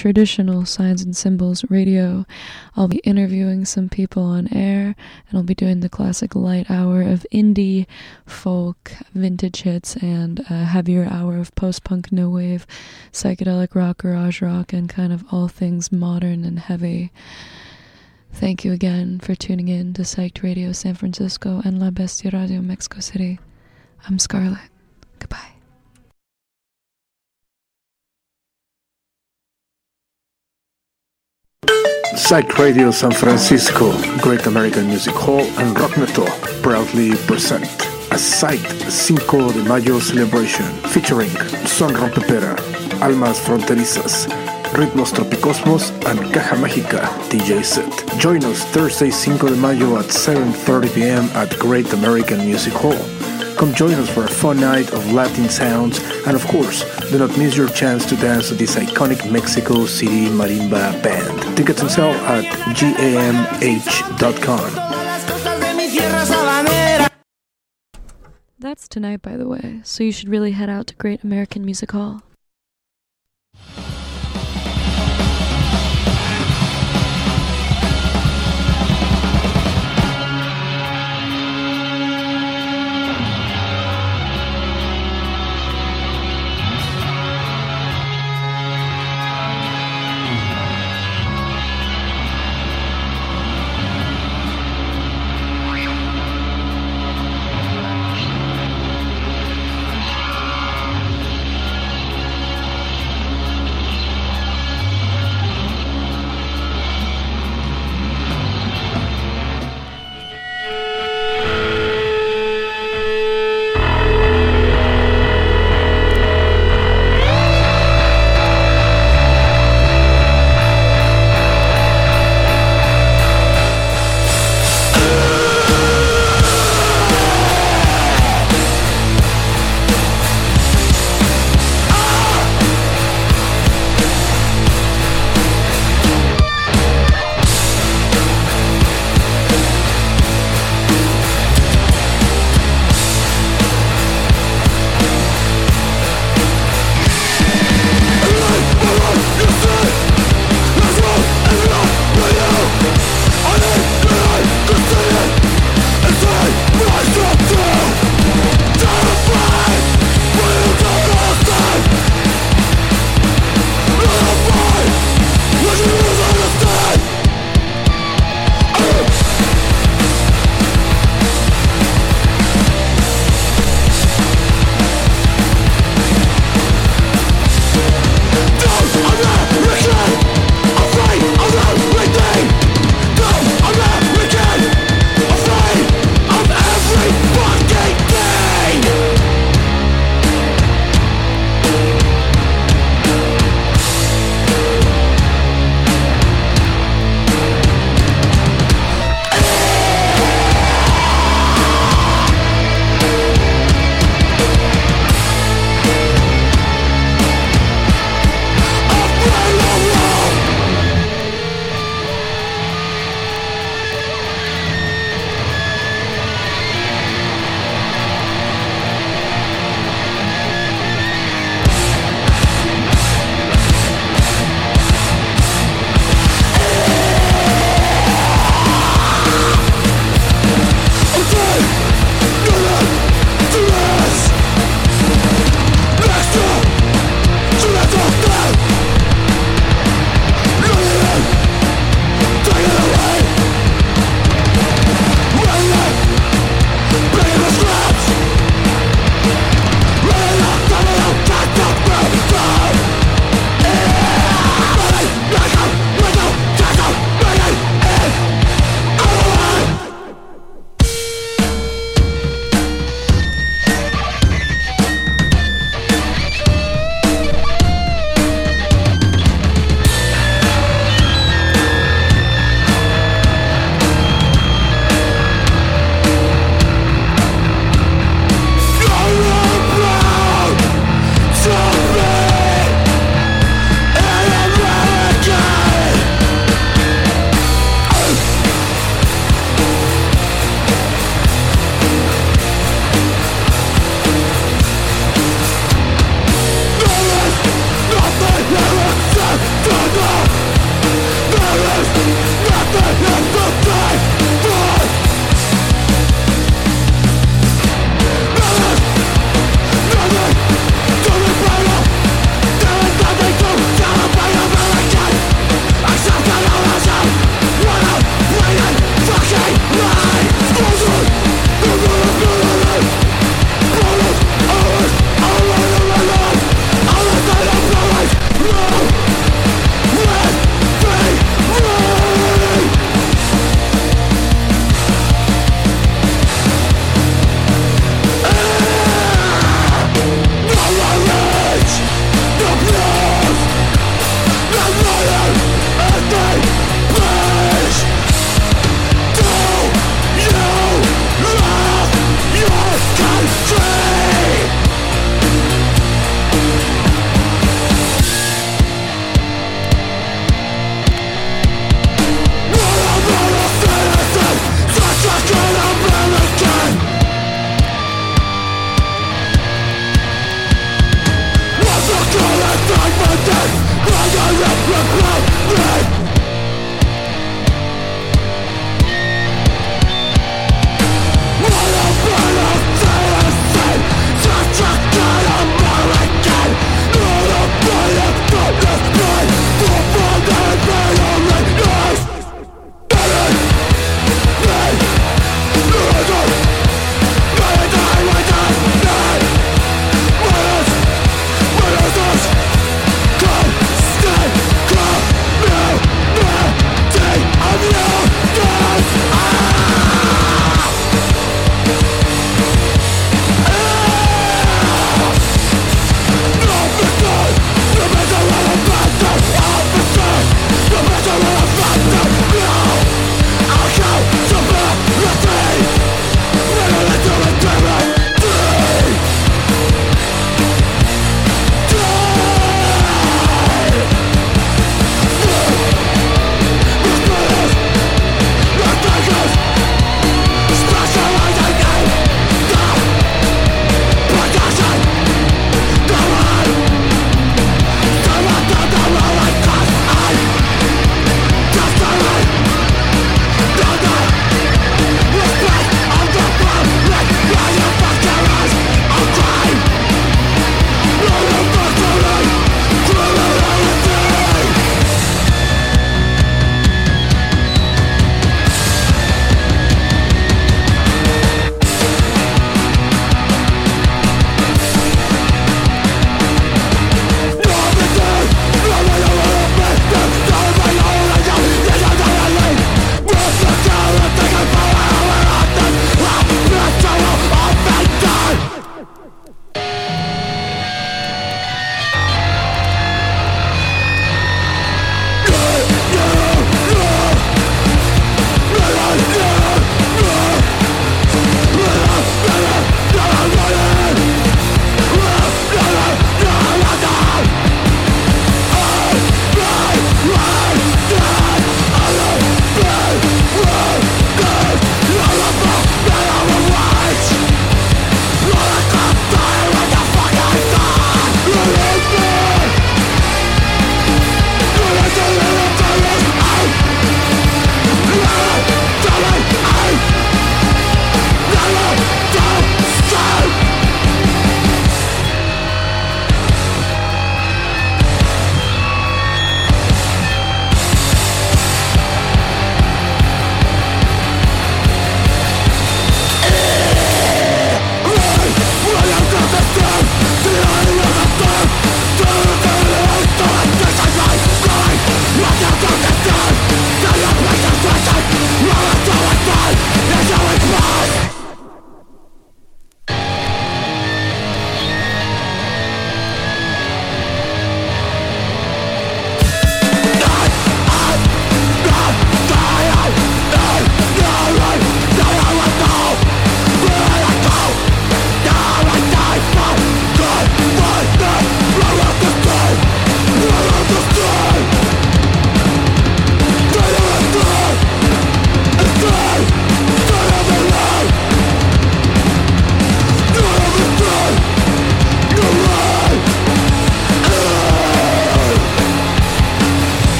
traditional signs and symbols radio. I'll be interviewing some people on air, and I'll be doing the classic light hour of indie, folk, vintage hits, and a heavier hour of post punk, no wave, psychedelic rock, garage rock, and kind of all things modern and heavy. Thank you again for tuning in to Psyched Radio San Francisco and La Bestia Radio Mexico City. I'm Scarlett. Goodbye. Psych Radio San Francisco, Great American Music Hall, and Rock Metal proudly present a Psyched Cinco de Mayo celebration featuring Son Rompe Pera, Almas Fronterizas, Ritmos Tropicosmos, and Caja Mágica DJ set. Join us Thursday 5 de Mayo at 7.30 p.m. at Great American Music Hall. Come join us for a fun night of Latin sounds, and of course, do not miss your chance to dance with this iconic Mexico City marimba band. Tickets on sale at gamh.com. That's tonight, by the way, so you should really head out to Great American Music Hall.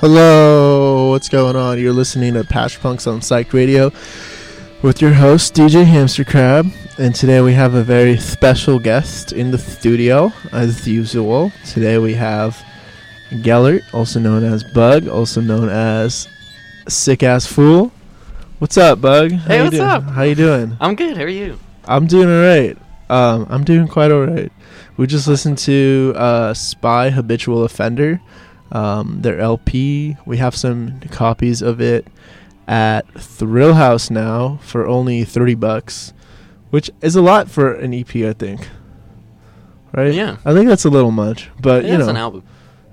Hello, what's going on? You're listening to Patched Punks on Psych Radio with your host, DJ Hamster Crab. And today we have a very special guest in the studio, as usual. Today we have Gellert, also known as Bug, also known as Sick Ass Fool. What's up, Bug? How Hey, you what's doing? up? How you doing? I'm good. How are you? I'm doing alright. Um, I'm doing quite alright. We just listened to uh, Spy Habitual Offender, um, their LP. We have some copies of it at Thrill House now for only 30 bucks, which is a lot for an EP, I think. Right? Yeah. I think that's a little much, but yeah, you it's know. an album.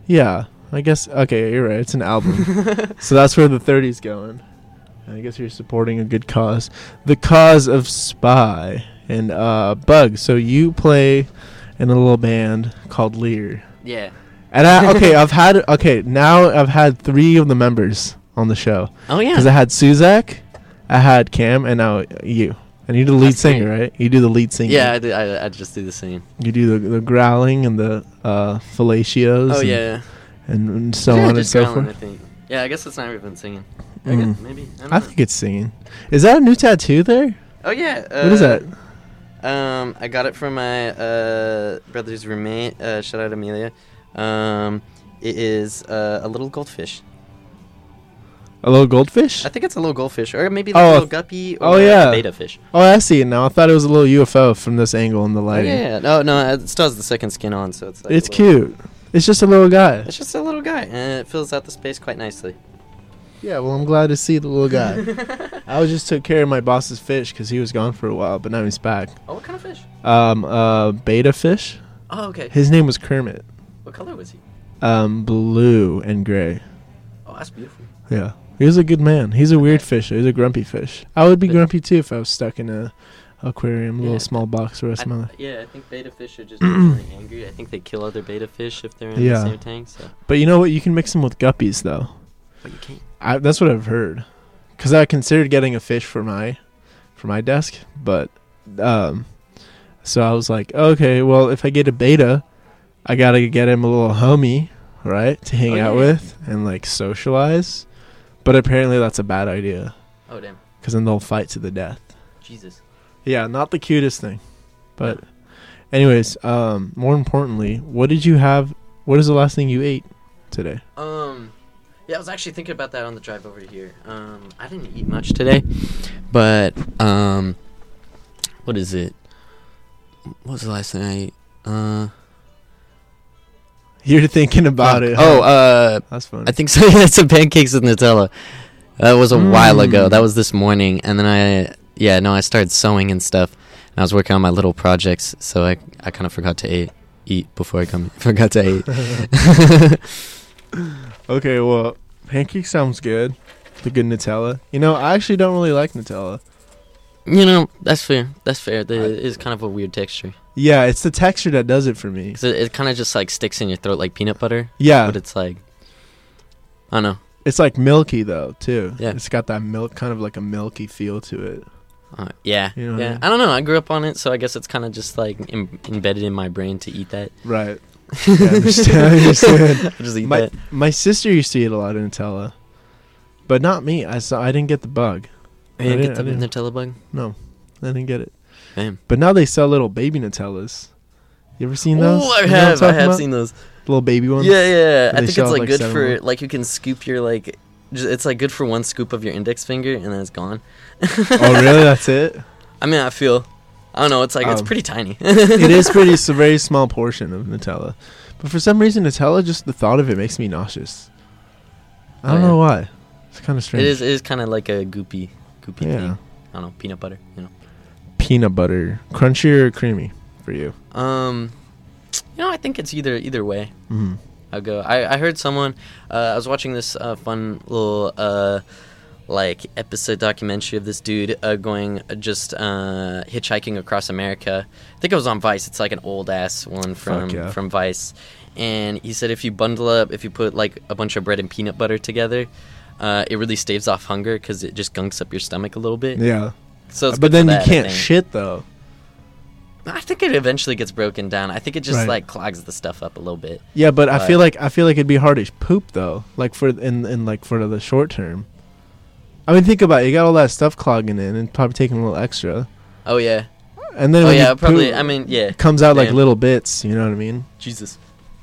Yeah, I guess. Okay, you're right. It's an album, so that's where the 30's going. I guess you're supporting a good cause, the cause of Spy and uh, Bug. So you play in a little band called Lear, Yeah. And I, okay, I've had okay now I've had three of the members on the show Oh yeah. because I had Suzak, I had Cam, and now you. And you do the lead That's great. singer, right? You do the lead singer. yeah, I, do, I, I just do the singing. You do the, the growling and the uh, fellatios. Oh and, yeah. and, and so yeah, on and so growling, forth. I think. Yeah, I guess it's not even singing. I Mm. guess, maybe. I, don't I think it's singing. Is that a new tattoo there? Oh yeah. Uh, what is that? Um, I got it from my uh, brother's roommate. Uh, shout out Amelia. Um, it is uh, a little goldfish. A little goldfish? I think it's a little goldfish, or maybe like Oh, a little guppy. Or oh, yeah. a betta fish. Oh, I see it now. I thought it was a little UFO from this angle in the Oh, lighting. yeah, yeah. No, no, it still has the second skin on, so it's. Like It's cute. It's just a little guy. It's just a little guy, and it fills out the space quite nicely. Yeah, well, I'm glad to see the little guy. I was just took care of my boss's fish because he was gone for a while, but now he's back. Oh, what kind of fish? Um, uh, betta fish. Oh, okay. His name was Kermit. What color was he? Um, blue and gray. Oh, that's beautiful. Yeah, he was a good man. He's a weird fish. He's a grumpy fish. I would be grumpy too if I was stuck in a aquarium, Yeah. little small box for the rest of my I, life. yeah, I think betta fish are just really angry. I think they kill other betta fish if they're in Yeah. the same tank. So, But you know what? You can mix them with guppies though. but you can't. I, that's what I've heard. Cause I considered getting a fish for my, for my desk, but, um, so I was like, okay, well, if I get a betta, I gotta get him a little homie, right, to hang Oh, out yeah. with and like socialize. But apparently that's a bad idea, Oh damn, cause then they'll fight to the death. Jesus. Yeah, not the cutest thing, but, anyways, um, more importantly, what did you have? What is the last thing you ate today? Um, yeah, I was actually thinking about that on the drive over here. Um, I didn't eat much today, but um, what is it? What was the last thing I ate? Uh, You're thinking about it. Oh, huh? uh, that's funny. I think so. Yeah, some pancakes with Nutella. That was a while ago. Mm. That was this morning, and then I, yeah, no, I started sewing and stuff. And I was working on my little projects, so I, I kind of forgot to eat, eat before I come. Forgot to eat. Okay, well, pancake sounds good. The good Nutella. You know, I actually don't really like Nutella. You know, that's fair. That's fair. It is kind of a weird texture. Yeah, it's the texture that does it for me. 'Cause it, it kind of just like sticks in your throat like peanut butter, Yeah, but it's like, I don't know. it's like milky though too. Yeah. it's got that milk, kind of like a milky feel to it. Uh, yeah, You know what I yeah. mean? I don't know. I grew up on it, so I guess it's kind of just like Im- embedded in my brain to eat that. Right. Yeah, I understand. I understand. Just eat My that. my sister used to eat a lot of Nutella, but not me. I saw. I didn't get the bug. You didn't I get the didn't- I Nutella bug. No, I didn't get it. Damn. But now they sell little baby Nutellas. You ever seen those? Oh, I You know what I'm have. I talking have about? seen those. little baby ones. Yeah, yeah. I They think sell it's like like good seven for like you can scoop your like. Just, it's like good for one scoop of your index finger and then it's gone. oh, really? That's it. I mean, I feel. I don't know. It's like it's Um, pretty tiny. it is pretty. It's a very small portion of Nutella, but for some reason, Nutella just the thought of it makes me nauseous. I Oh, don't yeah. know why. It's kind of It strange. is. It is kind of like a goopy, goopy Yeah. thing. I don't know, peanut butter. You know. Peanut butter, crunchy or creamy for you? Um, you know, I think it's either either way. Mm-hmm. I'll go. I, I heard someone. Uh, I was watching this uh, fun little uh, like episode documentary of this dude uh, going uh, just uh, hitchhiking across America. I think it was on Vice. It's like an old ass one from yeah. from Vice. And he said if you bundle up, if you put like a bunch of bread and peanut butter together, uh, it really staves off hunger because it just gunks up your stomach a little bit. Yeah, So, it's but then you that, I can't shit though. I think it eventually gets broken down. I think it just Right. like clogs the stuff up a little bit. Yeah, but I feel like I feel like it'd be hard to poop though. Like for in in like for the short term. I mean, think about it. You got all that stuff clogging in, and probably taking a little extra, Oh yeah. and then Oh yeah. Probably. I mean, yeah. it comes out like little bits. You know what I mean? Jesus.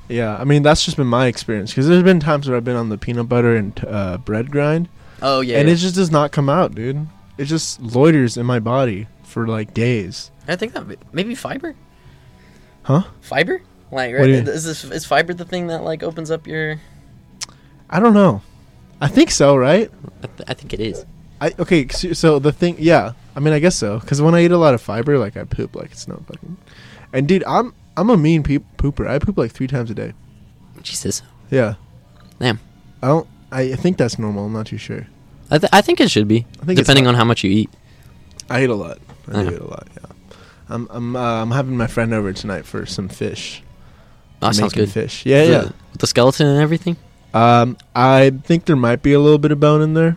Yeah. I mean, that's just been my experience because there's been times where I've been on the peanut butter and uh, bread grind, Oh yeah. and it just does not come out, dude. It just loiters in my body for like days. I think that maybe fiber. Huh? Fiber? Like, What do you right? Is this is fiber the thing that like opens up your? I don't know. I think so, right? I, th- I think it is. I okay. So, so the thing, yeah. I mean, I guess so. Because when I eat a lot of fiber, like I poop like it's no fucking. And dude, I'm I'm a mean pooper. I poop like three times a day. Jesus. Yeah. Damn. I don't. I think that's normal. I'm not too sure. I, th- I think it should be. I think depending on how much you eat. I eat a lot. I do Uh-huh. eat a lot. Yeah. I'm I'm uh, I'm having my friend over tonight for some fish. Oh, that sounds good. Fish. Yeah, the, yeah. With the skeleton and everything. Um, I think there might be a little bit of bone in there.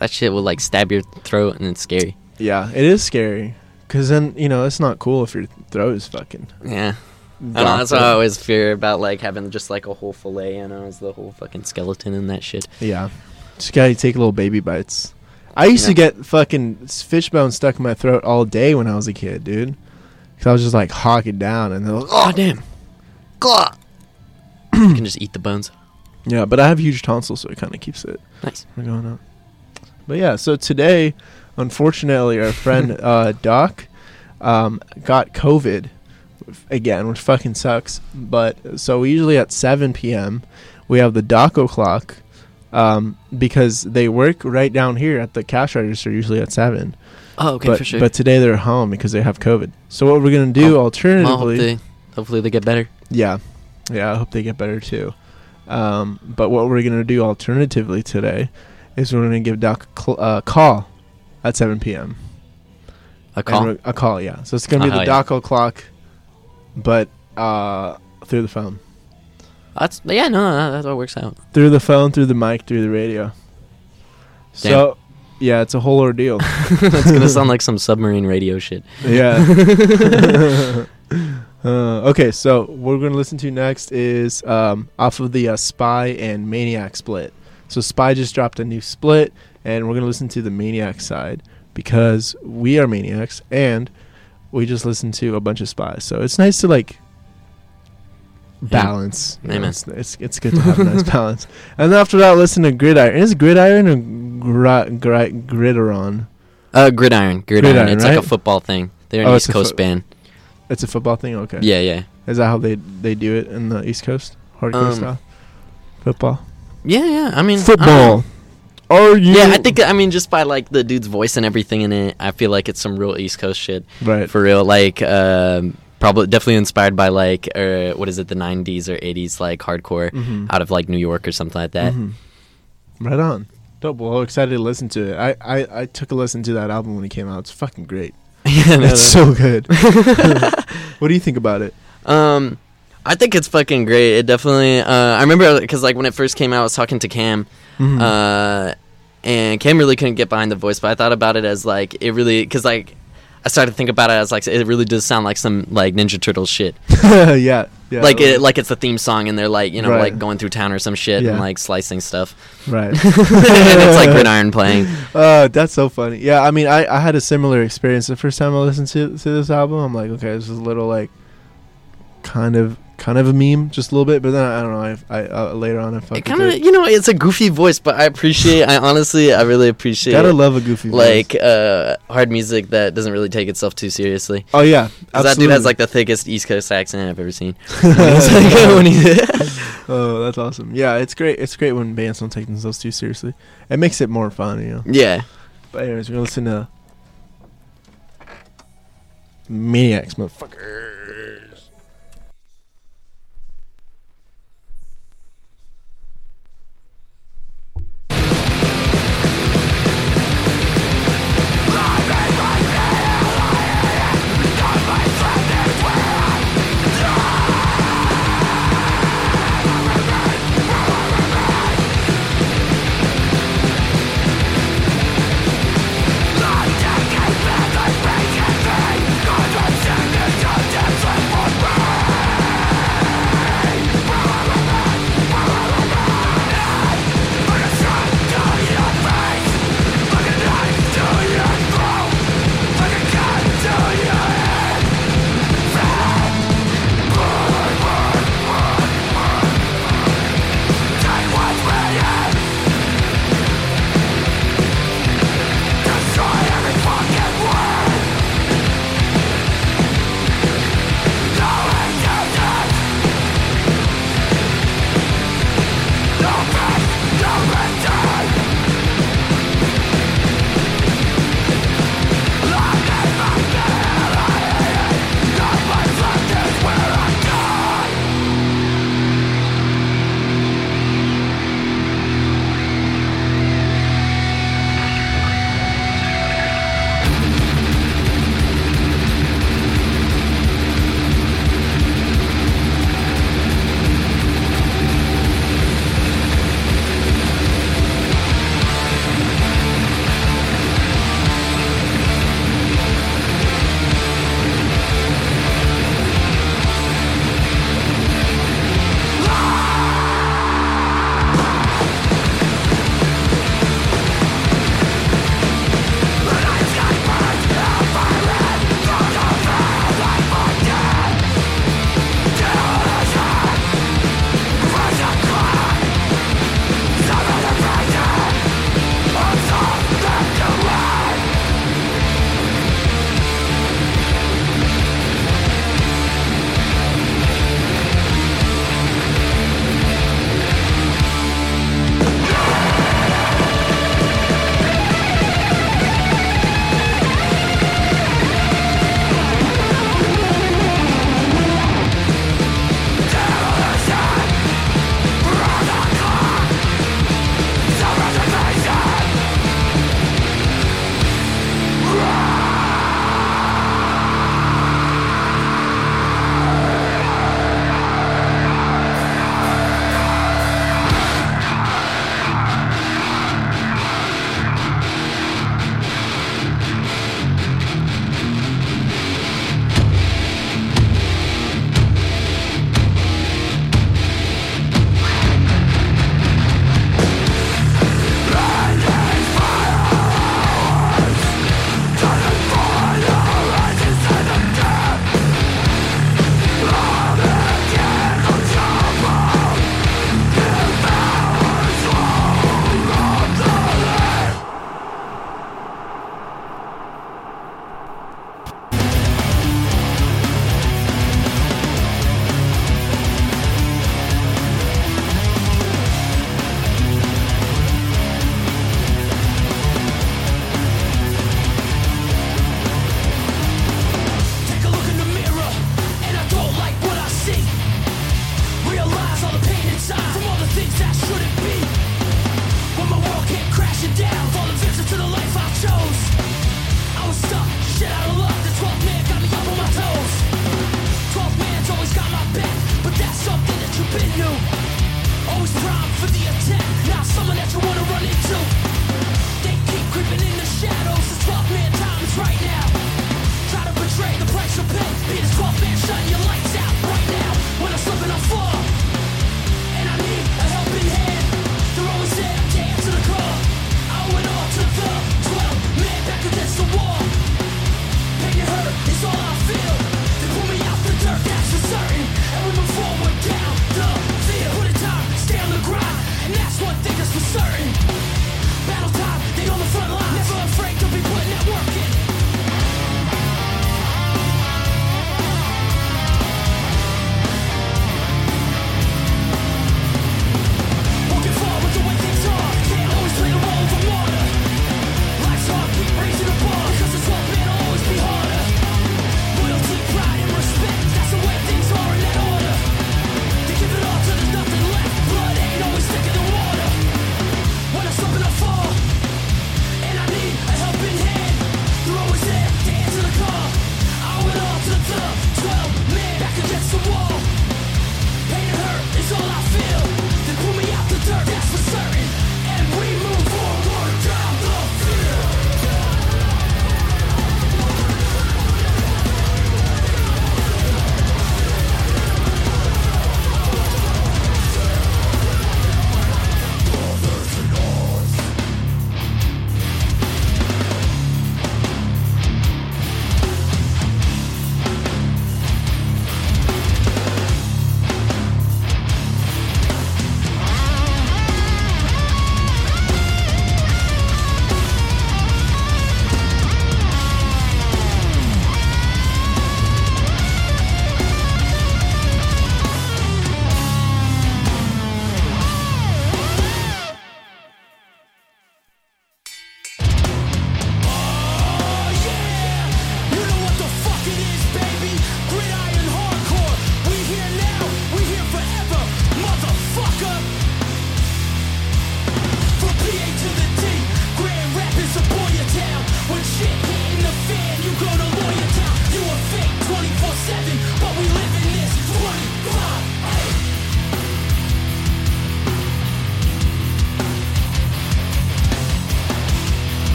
That shit will like stab your throat and it's scary. Yeah, it is scary. Cause then you know it's not cool if your throat is fucking. Yeah. I know, that's what I always fear about like having just like a whole fillet, you know, is the whole fucking skeleton and that shit. Yeah. Just gotta take little baby bites. I used to get fucking fish bone stuck in my throat all day when I was a kid, dude. Cause I was just like hawking down and then, like, oh damn. you can just eat the bones. Yeah, but I have huge tonsils, so it kind of keeps it Nice. going up. But yeah, so today, unfortunately, our friend uh, Doc um, got COVID again, which fucking sucks. But so usually at 7 p.m. we have the Doc o'clock um, because they work right down here at the cash register usually at 7. Oh, okay, but, for sure. but today they're home because they have COVID. So what we're gonna do Oh, alternatively, hopefully, hopefully they get better. yeah, yeah, I hope they get better too. Um, but what we're gonna do alternatively today is we're gonna give Doc a cl- uh, call at 7 p.m. A call. a call, yeah. So it's gonna be Oh, the yeah. Doc o'clock, but uh, through the phone, That's yeah, no, no, that's what works out. through the phone, through the mic, through the radio. So, yeah, it's a whole ordeal. That's gonna sound like some submarine radio shit. Yeah. uh, okay, so what we're going to listen to next is um, off of the uh, Spy and Maniac split. So Spy just dropped a new split, and we're going to listen to the Maniac side because we are Maniacs and we just listened to a bunch of Spies. So it's nice to like balance. you know, Amen. It's, it's it's good to have a nice balance. And then after that, listen to Gridiron. Is Gridiron or gra- gra- Gridiron? Uh, gridiron, gridiron. Gridiron, it's like a football thing. They're an Oh, East Coast fo- band. It's a football thing. Okay. Yeah, yeah, Is that how they they do it in the East Coast? Hardcore Um, style? Football. yeah, yeah. I mean, Football. know. Are you? Yeah, I think I mean just by like the dude's voice and everything in it, I feel like it's some real East Coast shit Right. for real. Like, um, probably definitely inspired by like, uh, what is it, the '90s or '80s like hardcore Mhm. out of like New York or something like that. Mhm. Right on. Dope. Well, excited to listen to it. I, I, I took a listen to that album when it came out. It's fucking great. yeah, no, it's no. so good. what do you think about it? Um, I think it's fucking great. It definitely. Uh, I remember because like when it first came out, I was talking to Cam, Mhm. uh, and Cam really couldn't get behind the voice, but I thought about it as like it really because like I started to think about it as like it really does sound like some like Ninja Turtles shit. yeah. Yeah. like it like it's the theme song, and they're like you know Right. like going through town or some shit Yeah. and like slicing stuff, right. and it's like gridiron playing. Uh, that's so funny. Yeah, I mean, I, I had a similar experience the first time I listened to to this album. I'm like, okay, this is a little like, kind of kind of a meme, just a little bit. But then I, don't know. I, I uh, later on I fucked It kind of you know it's a goofy voice, but I appreciate. I honestly I really appreciate. Gotta love a goofy voice. like uh, hard music that doesn't really take itself too seriously. Oh yeah, that dude has like the thickest East Coast accent I've ever seen. It's like, when he- oh, that's awesome. Yeah, it's great. It's great when bands don't take themselves too seriously. It makes it more fun, you know. yeah. But anyways, we're gonna listen to Maniacs, motherfuckers.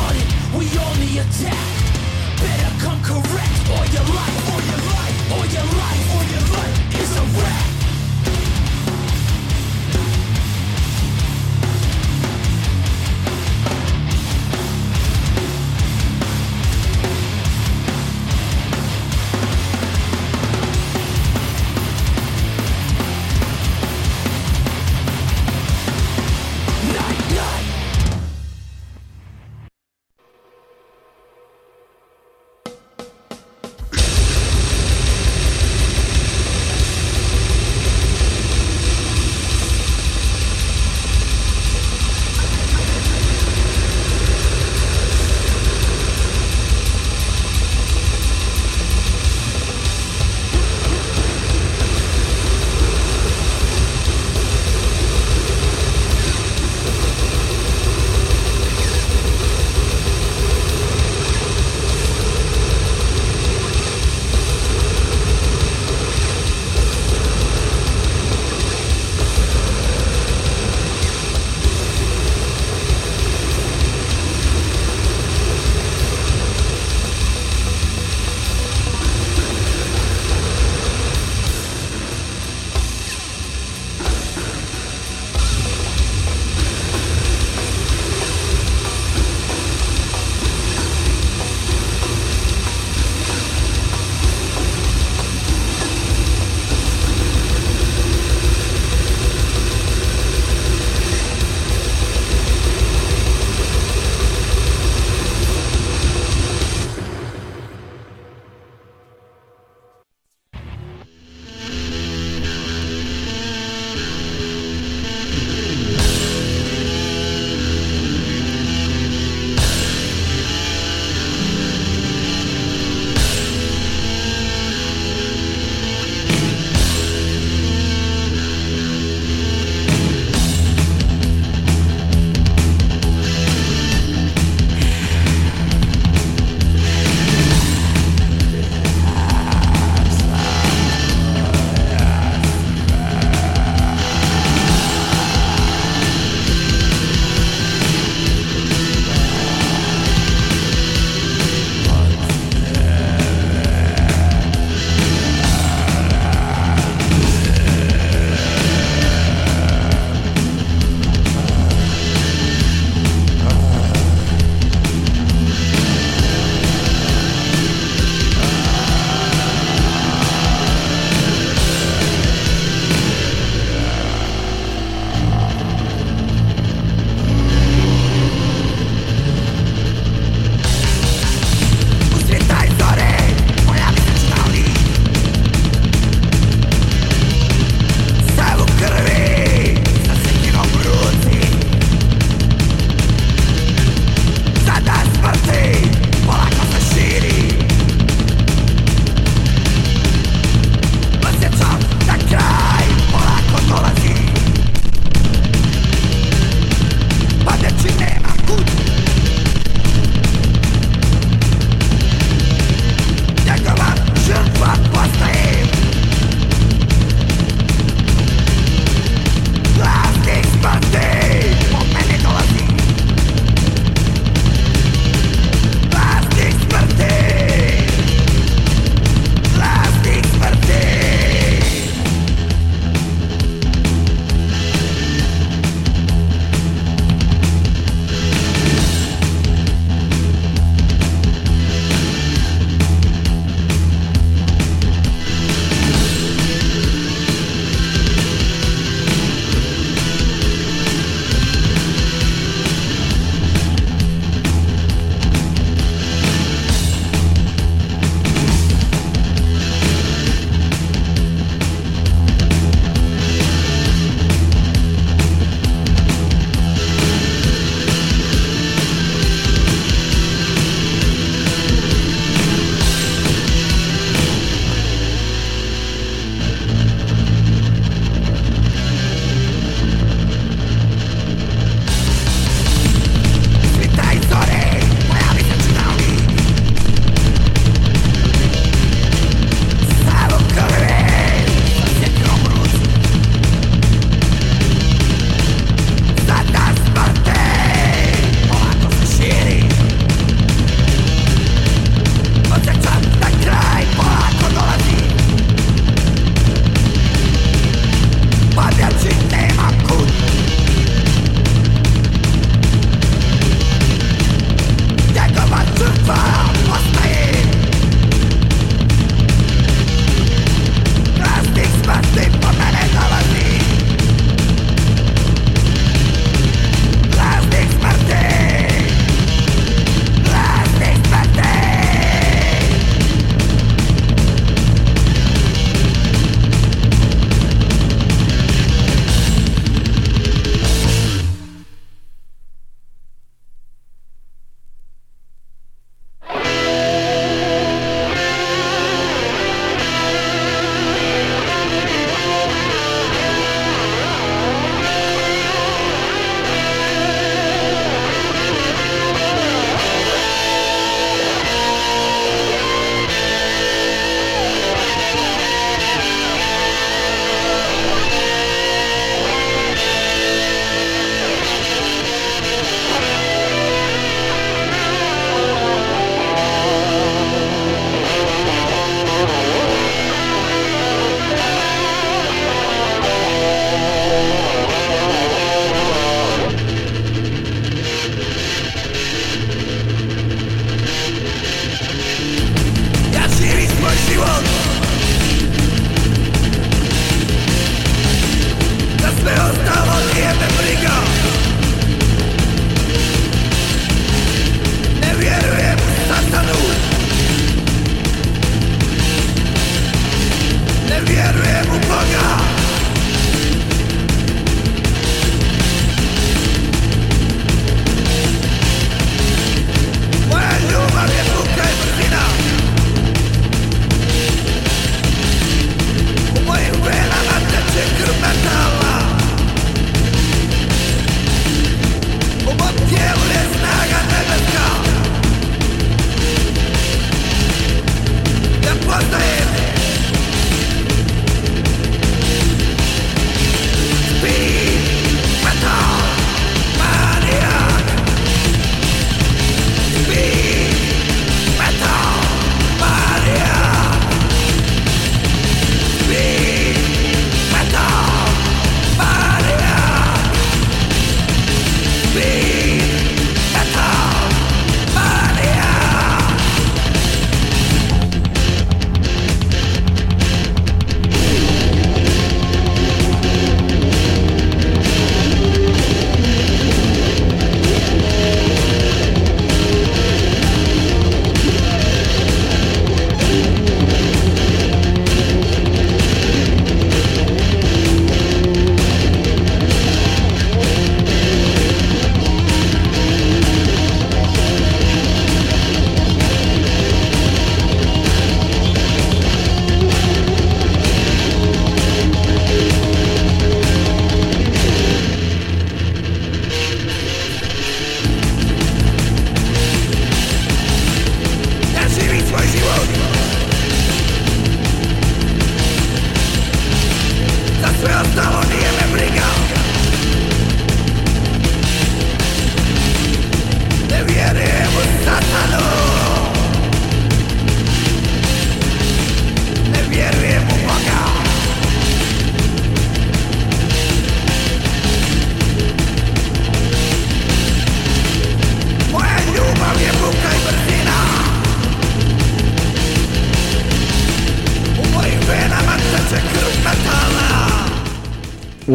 started, we only attack. Better come correct, or your life, or your life, or your life, or your life is a wreck.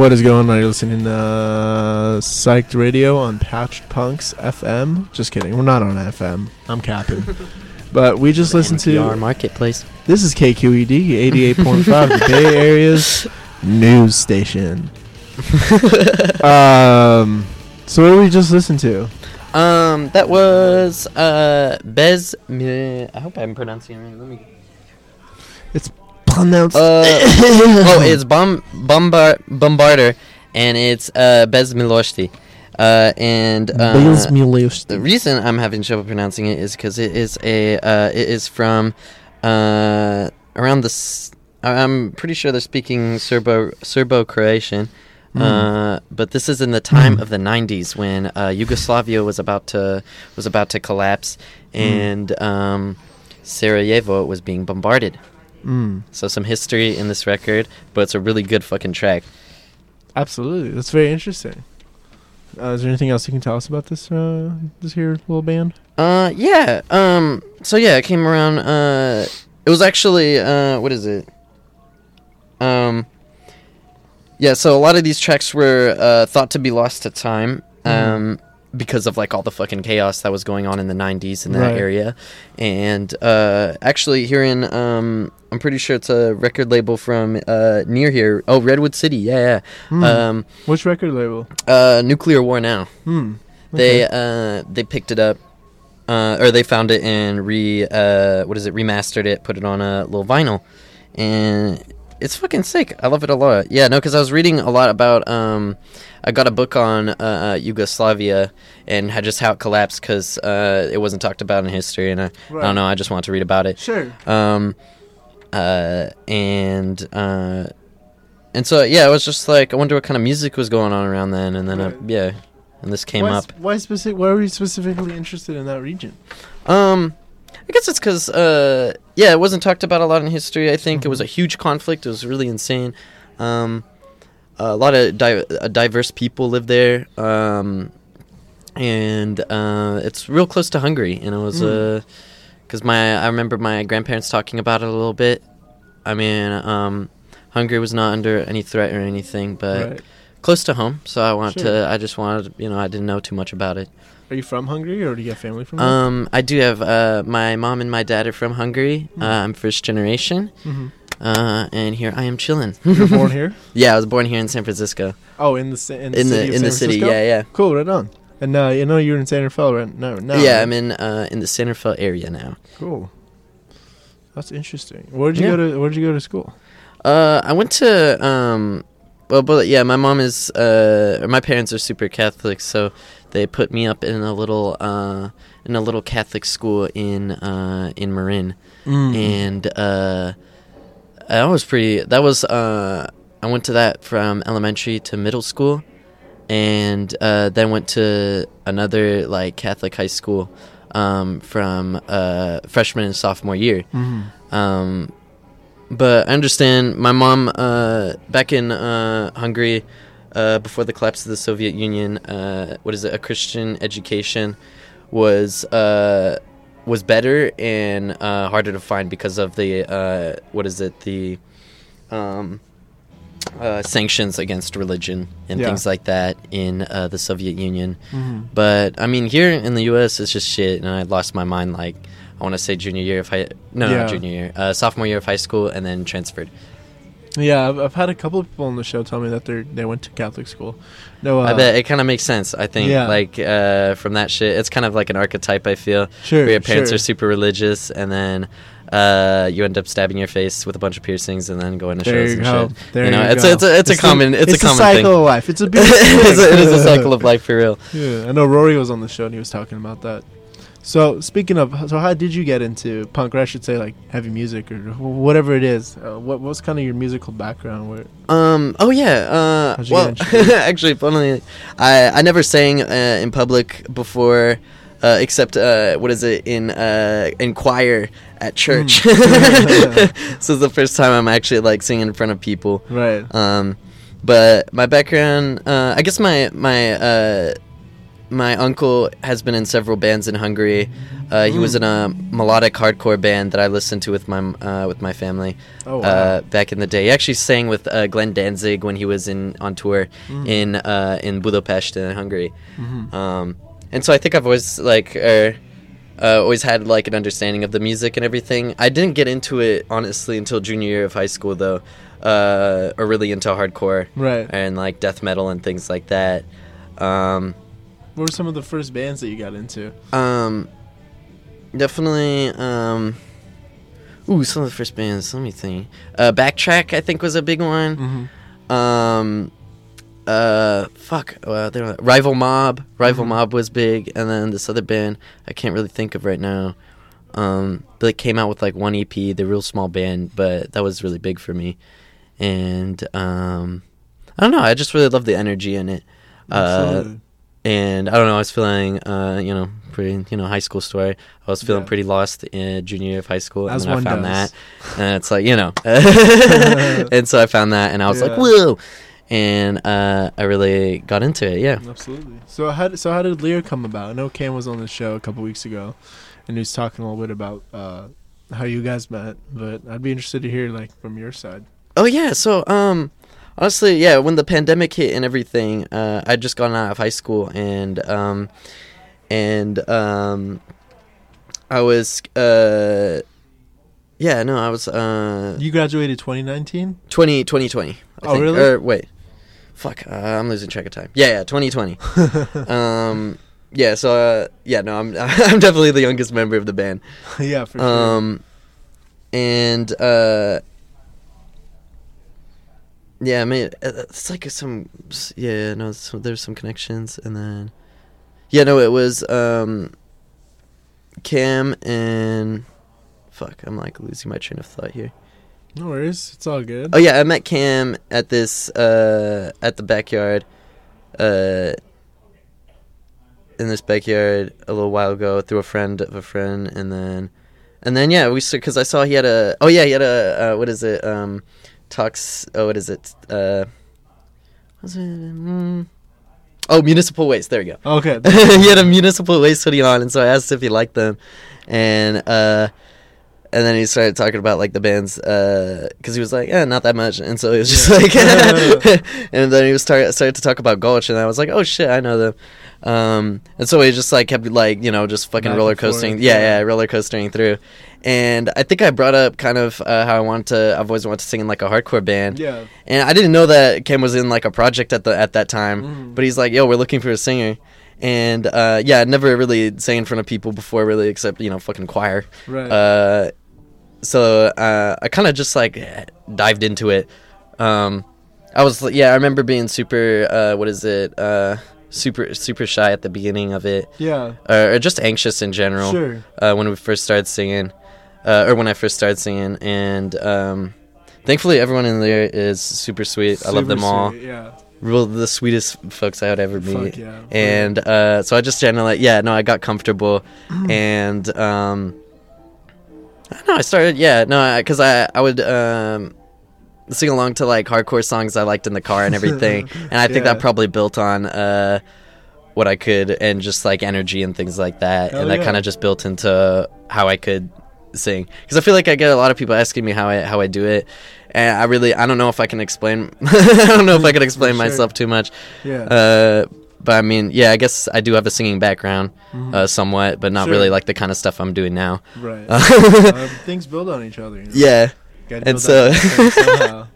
What is going on? You're listening to uh, Psyched Radio on Patched Punks FM. Just kidding. We're not on FM. I'm capping. but we just listened NPR to. Marketplace. This is KQED 88.5, the Bay Area's news station. um, so what did we just listen to? Um, that was uh Bez. I hope I'm pronouncing it right. Let me. Uh, oh, it's Bomb Bombar Bombarder, and it's uh Bez Miloshti. Uh, and uh, Bales Milosti. the reason I'm having trouble pronouncing it is because it is a uh, it is from uh, around the. S- I'm pretty sure they're speaking Serbo Serbo Croatian. Uh, but this is in the time Mm. of the 90s when uh, Yugoslavia was about to was about to collapse and um, Sarajevo was being bombarded. Mm, So some history in this record, but it's a really good fucking track. absolutely. That's very interesting. Uh, is there anything else you can tell us about this uh, this here little band? Uh, yeah. Um, so yeah, it came around. Uh, it was actually uh, what is it? Um, yeah. So a lot of these tracks were uh, thought to be lost to time. Um. Because of like all the fucking chaos that was going on in the '90s in that Right. area, and uh, actually here in um, I'm pretty sure it's a record label from uh, near here. Oh, Redwood City, yeah, yeah. Hmm. Um, Which record label? uh, Nuclear War Now. Hmm. They okay. uh they picked it up, uh, or they found it and re uh what is it remastered it, put it on a little vinyl, and it's fucking sick. I love it a lot. Yeah, no, because I was reading a lot about um, I got a book on uh, uh, Yugoslavia and how, just how it collapsed because uh, it wasn't talked about in history, and I, I don't know. I just want to read about it. Sure. Um, uh, and uh, and so yeah, I was just like, I wonder what kind of music was going on around then, and then uh, Right. yeah, and this came why, up. Why specific? Why were you specifically interested in that region? Um, I guess it's because, uh, yeah, it wasn't talked about a lot in history. I think it was a huge conflict. It was really insane. Um, a lot of di- uh, diverse people live there. Um, and uh, it's real close to Hungary. And it was Mm. because my I remember my grandparents talking about it a little bit. I mean, um, Hungary was not under any threat or anything, but right. close to home. So I wanted Sure. to. I just wanted, you know, I didn't know too much about it. Are you from Hungary, or do you have family from there? Um, I do have uh, my mom and my dad are from Hungary. Hmm. Uh, I'm first generation, hmm uh, and here I am chilling. You were born here? yeah, I was born here in San Francisco. Oh, in the in the In city the in the city, yeah, yeah, Cool, right on. And uh, you know you're in Santa Fe right now. now yeah. right? I'm in uh, in the Santa Fe area now. Cool. That's interesting. Where did you Yeah. go to? Where did you go to school? Uh, I went to um, well, but yeah, my mom is uh, my parents are super Catholic, so they put me up in a little uh, in a little Catholic school in uh, in Marin. Mm. and uh, that was pretty. That was uh, I went to that from elementary to middle school, and uh, then went to another like Catholic high school um, from uh, freshman and sophomore year. Mhm. Um, but I understand my mom uh, back in uh, Hungary uh, before the collapse of the Soviet Union. Uh, what is it? A Christian education was uh, was better and uh, harder to find because of the uh, what is it? The um, uh, sanctions against religion and Yeah. things like that in uh, the Soviet Union. Mhm. But I mean, here in the U.S., it's just shit, and I lost my mind. Like I want to say junior year of high, no, Yeah. not junior year, uh, sophomore year of high school, and then transferred. Yeah, I've, I've had a couple of people on the show tell me that they they went to Catholic school. No, uh, I bet it kind of makes sense. I think, Yeah. like uh, from that shit, it's kind of like an archetype. I feel Sure, where your parents sure. are super religious, and then uh, you end up stabbing your face with a bunch of piercings, and then going to There shows you and go. shit. There you know, you it's go. a, it's a it's, a the- common it's, a common cycle thing. of life. It's a big. it's, a, it is a cycle of life for real. Yeah, I know Rory was on the show and he was talking about that. So speaking of, so how did you get into punk, or I should say like heavy music or whatever it is? Uh, what what's kind of your musical background? Where Um. Oh yeah. Uh. How'd you Well, actually, funnily, I I never sang uh, in public before, uh, except uh, what is it in uh in choir at church. Mm. so it's the first time I'm actually like singing in front of people. right? Um, but my background, uh, I guess my my uh my uncle has been in several bands in Hungary. Uh, he was in a melodic hardcore band that I listened to with my uh, with my family Oh, wow. uh, back in the day. He actually sang with uh, Glenn Danzig when he was in on tour Mm. in uh, in Budapest in Hungary. Mhm. Um, and so I think I've always like er, uh, always had like an understanding of the music and everything. I didn't get into it honestly until junior year of high school though, uh, or really into hardcore Right. and like death metal and things like that. Um, What were some of the first bands that you got into? um, definitely. Um, ooh, some of the first bands. Let me think. Uh, Backtrack, I think, was a big one. Mm-hmm. Um, uh, fuck. Uh, were, Rival Mob. Rival Mhm. Mob was big, and then this other band I can't really think of right now. Um, they came out with like one EP. They're real small band, but that was really big for me. And um, I don't know. I just really love the energy in it. Uh. And I don't know. I was feeling, uh, you know, pretty, you know, high school story. I was feeling Yeah. pretty lost in junior year of high school, As and I found does. that, and it's like, you know, and so I found that, and I was like, Yeah. whoa, and uh, I really got into it. Yeah. Absolutely. So how did, so how did Lear come about? I know Cam was on the show a couple weeks ago, and he was talking a little bit about uh, how you guys met. But I'd be interested to hear like from your side. Oh yeah. So um, honestly, yeah, when the pandemic hit and everything, uh, I'd just gotten out of high school, and um, and um, I was uh. Yeah, no, I was uh You graduated 2019. 20, 2020. I Oh, think. really? Or wait, fuck, uh, I'm losing track of time. Yeah, yeah, 2020. um, yeah, so uh, yeah, no, I'm I'm definitely the youngest member of the band. yeah, for sure. Um, and uh, yeah, I mean, uh, it's like some yeah, no, so there's some connections, and then yeah, no, it was um, Cam and fuck, I'm like losing my train of thought here. No worries. It's all good. Oh yeah, I met Cam at this uh at the backyard uh in this backyard a little while ago through a friend of a friend and then and then yeah, we cuz I saw he had a Oh yeah, he had a uh, what is it? Um talks oh what is it? Uh was it mm, Oh, municipal waste. There we go Okay. he had a municipal waste hoodie on, and so I asked if he liked them, and uh, and then he started talking about like the bands, because he was like, yeah, not that much, and so he was just Yeah. like, and then he was start, started to talk about Gulch, and I was like, oh shit, I know them, um, and so he just like kept like you know just fucking Back roller coasting, yeah. yeah, roller coastering through, and I think I brought up kind of uh, how I want to, I've always wanted to sing in like a hardcore band, yeah. and I didn't know that Ken was in like a project at the at that time. Mhm. But he's like, "Yo, we're looking for a singer." And uh, yeah, I'd never really sang in front of people before, really, except you know, fucking choir. Right. Uh, so uh, I kind of just like dived into it. Um, I was yeah, I remember being super. Uh, what is it? Uh, super super shy at the beginning of it, yeah. uh, or just anxious in general Sure. uh, when we first started singing, uh, or when I first started singing, and um, thankfully everyone in there is super sweet. I love Super them all. sweet, Yeah. Real the sweetest folks I would ever Fuck meet. yeah. And uh, so I just generally, yeah, no, I got comfortable, and um, I I started, yeah, no, because I, I would um, sing along to like hardcore songs I liked in the car and everything, and I think Yeah. that probably built on uh, what I could and just like energy and things like that, Hell and that yeah. kind of just built into how I could sing because I feel like I get a lot of people asking me how I how I do it. And I really, I don't know if I can explain. I don't know if I can explain Sure. myself too much. Yeah. Uh, but I mean, yeah, I guess I do have a singing background, Mhm. uh, somewhat, but not Sure. really like the kind of stuff I'm doing now. right. uh, things build on each other. You know? Yeah, and so- that background somehow.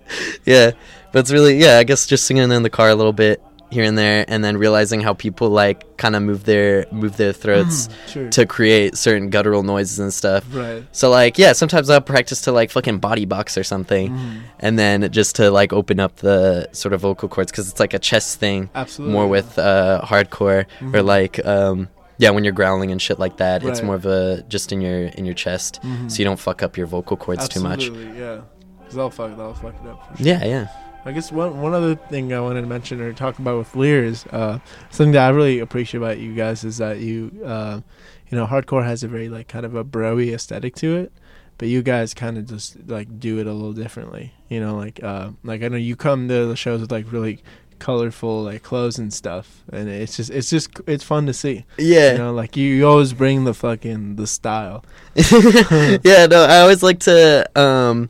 yeah, but it's really, yeah, I guess just singing in the car a little bit here and there, and then realizing how people like kind of move their move their throats Mm, sure. to create certain guttural noises and stuff. right. So like, yeah, sometimes I'll practice to like fucking body box or something, Mm, and then just to like open up the sort of vocal cords because it's like a chest thing. absolutely. more with uh, hardcore or Mhm. like um, yeah when you're growling and shit like that it's more of a just in your in your chest Mhm. so you don't fuck up your vocal cords too much Absolutely, Yeah. Cause that'll fuck, that'll fuck it up. For sure. yeah yeah I guess one one other thing I wanted to mention or talk about with Lear is uh, something that I really appreciate about you guys is that you, uh, you know, hardcore has a very like kind of a broy aesthetic to it, but you guys kind of just like do it a little differently. You know, like uh, like I know you come to the shows with like really colorful like clothes and stuff, and it's just it's just it's fun to see. Yeah. You know, like you, you always bring the fucking the style. yeah, no, I always like to um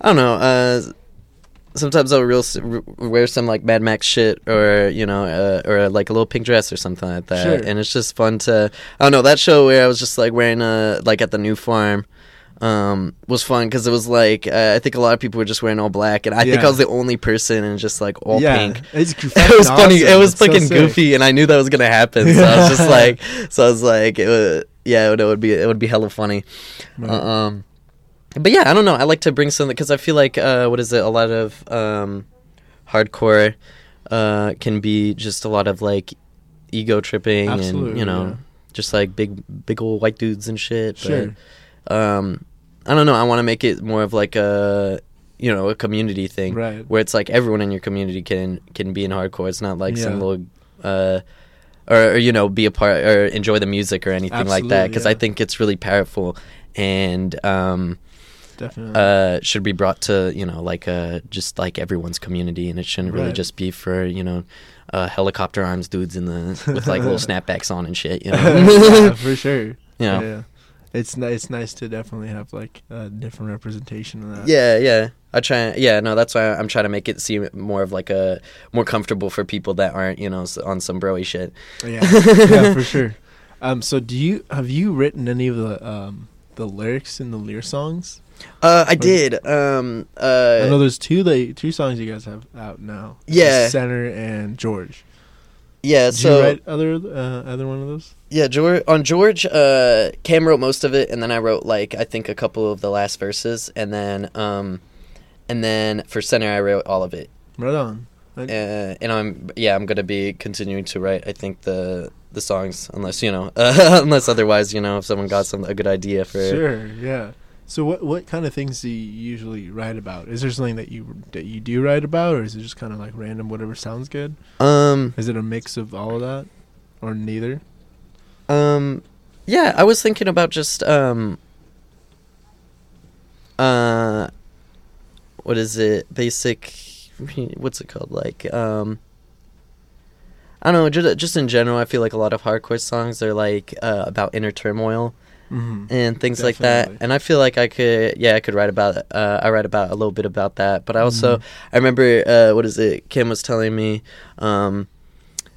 I don't know, uh sometimes I'll real wear some like Mad Max shit or you know uh, or like a little pink dress or something like that Sure. and it's just fun to I don't know that show where I was just like wearing a like at the new farm um was fun because it was like uh, I think a lot of people were just wearing all black and I think I was the only person and just like all yeah, pink it's it was funny. It was It's fucking sick. goofy, and I knew that was gonna happen. So I was just like, so I was like, it would, yeah, it would, it would be, it would be hella funny. Right. Uh, um, but yeah, I don't know. I like to bring something because I feel like, uh, what is it? A lot of um, hardcore uh, can be just a lot of like ego tripping and you know, yeah. just like big, big old white dudes and shit. Sure. But, um, I don't know. I want to make it more of like a, you know, a community thing Right. where it's like everyone in your community can can be in hardcore. It's not like some little, uh, or, or you know, be a part or enjoy the music or anything like that. Because yeah. I think it's really powerful and um, Definitely. uh, should be brought to you know like uh, just like everyone's community, and it shouldn't really Right. just be for you know. Uh, helicopter arms dudes in the with like little snapbacks on and shit, you know. yeah, for sure. Yeah. Yeah. It's ni- it's nice to definitely have like a different representation of that. Yeah, yeah. I try. Yeah, no, that's why I'm trying to make it seem more of like a more comfortable for people that aren't, you know, on some broy shit. Yeah, yeah, for sure. Um, so do you have you written any of the um the lyrics in the Lear songs? Uh, I did. Um, uh, I know there's two that two songs you guys have out now. Yeah. Center and George. yeah. Did So you write other uh, other one of those? yeah, George on George. Uh, Cam wrote most of it, and then I wrote like I think a couple of the last verses, and then um, and then for center I wrote all of it. Right on. Uh, and I'm yeah, I'm gonna be continuing to write. I think the the songs, unless you know, uh, unless otherwise, you know, if someone got some a good idea for Sure. Yeah. So what what kind of things do you usually write about? Is there something that you that you do write about, or is it just kind of like random, whatever sounds good? um. Is it a mix of all of that, or neither? Um, yeah, I was thinking about just um, uh, what is it? Basic, what's it called? Like um, I don't know. Just just in general, I feel like a lot of hardcore songs are like uh, about inner turmoil Mm-hmm. and things like that. And I feel like I could, yeah, I could write about. Uh, I write about a little bit about that, but I also, Mhm. I remember, uh, what is it? Kim was telling me, um,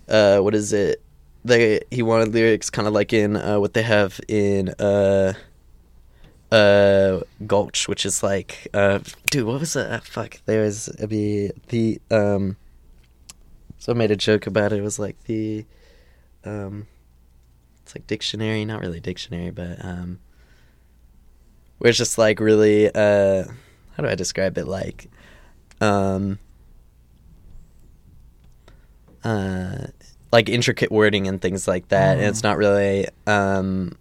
uh, what is it? They he wanted lyrics kind of like in uh, what they have in uh, uh, Gulch, which is like, uh, dude, what was it? Uh, fuck, there was the the um. So I made a joke about it. It was like the, um, it's like dictionary, not really dictionary, but um, where it's just like really, uh, how do I describe it? Like, um, uh, like intricate wording and things like that, and it's Mhm. not really um,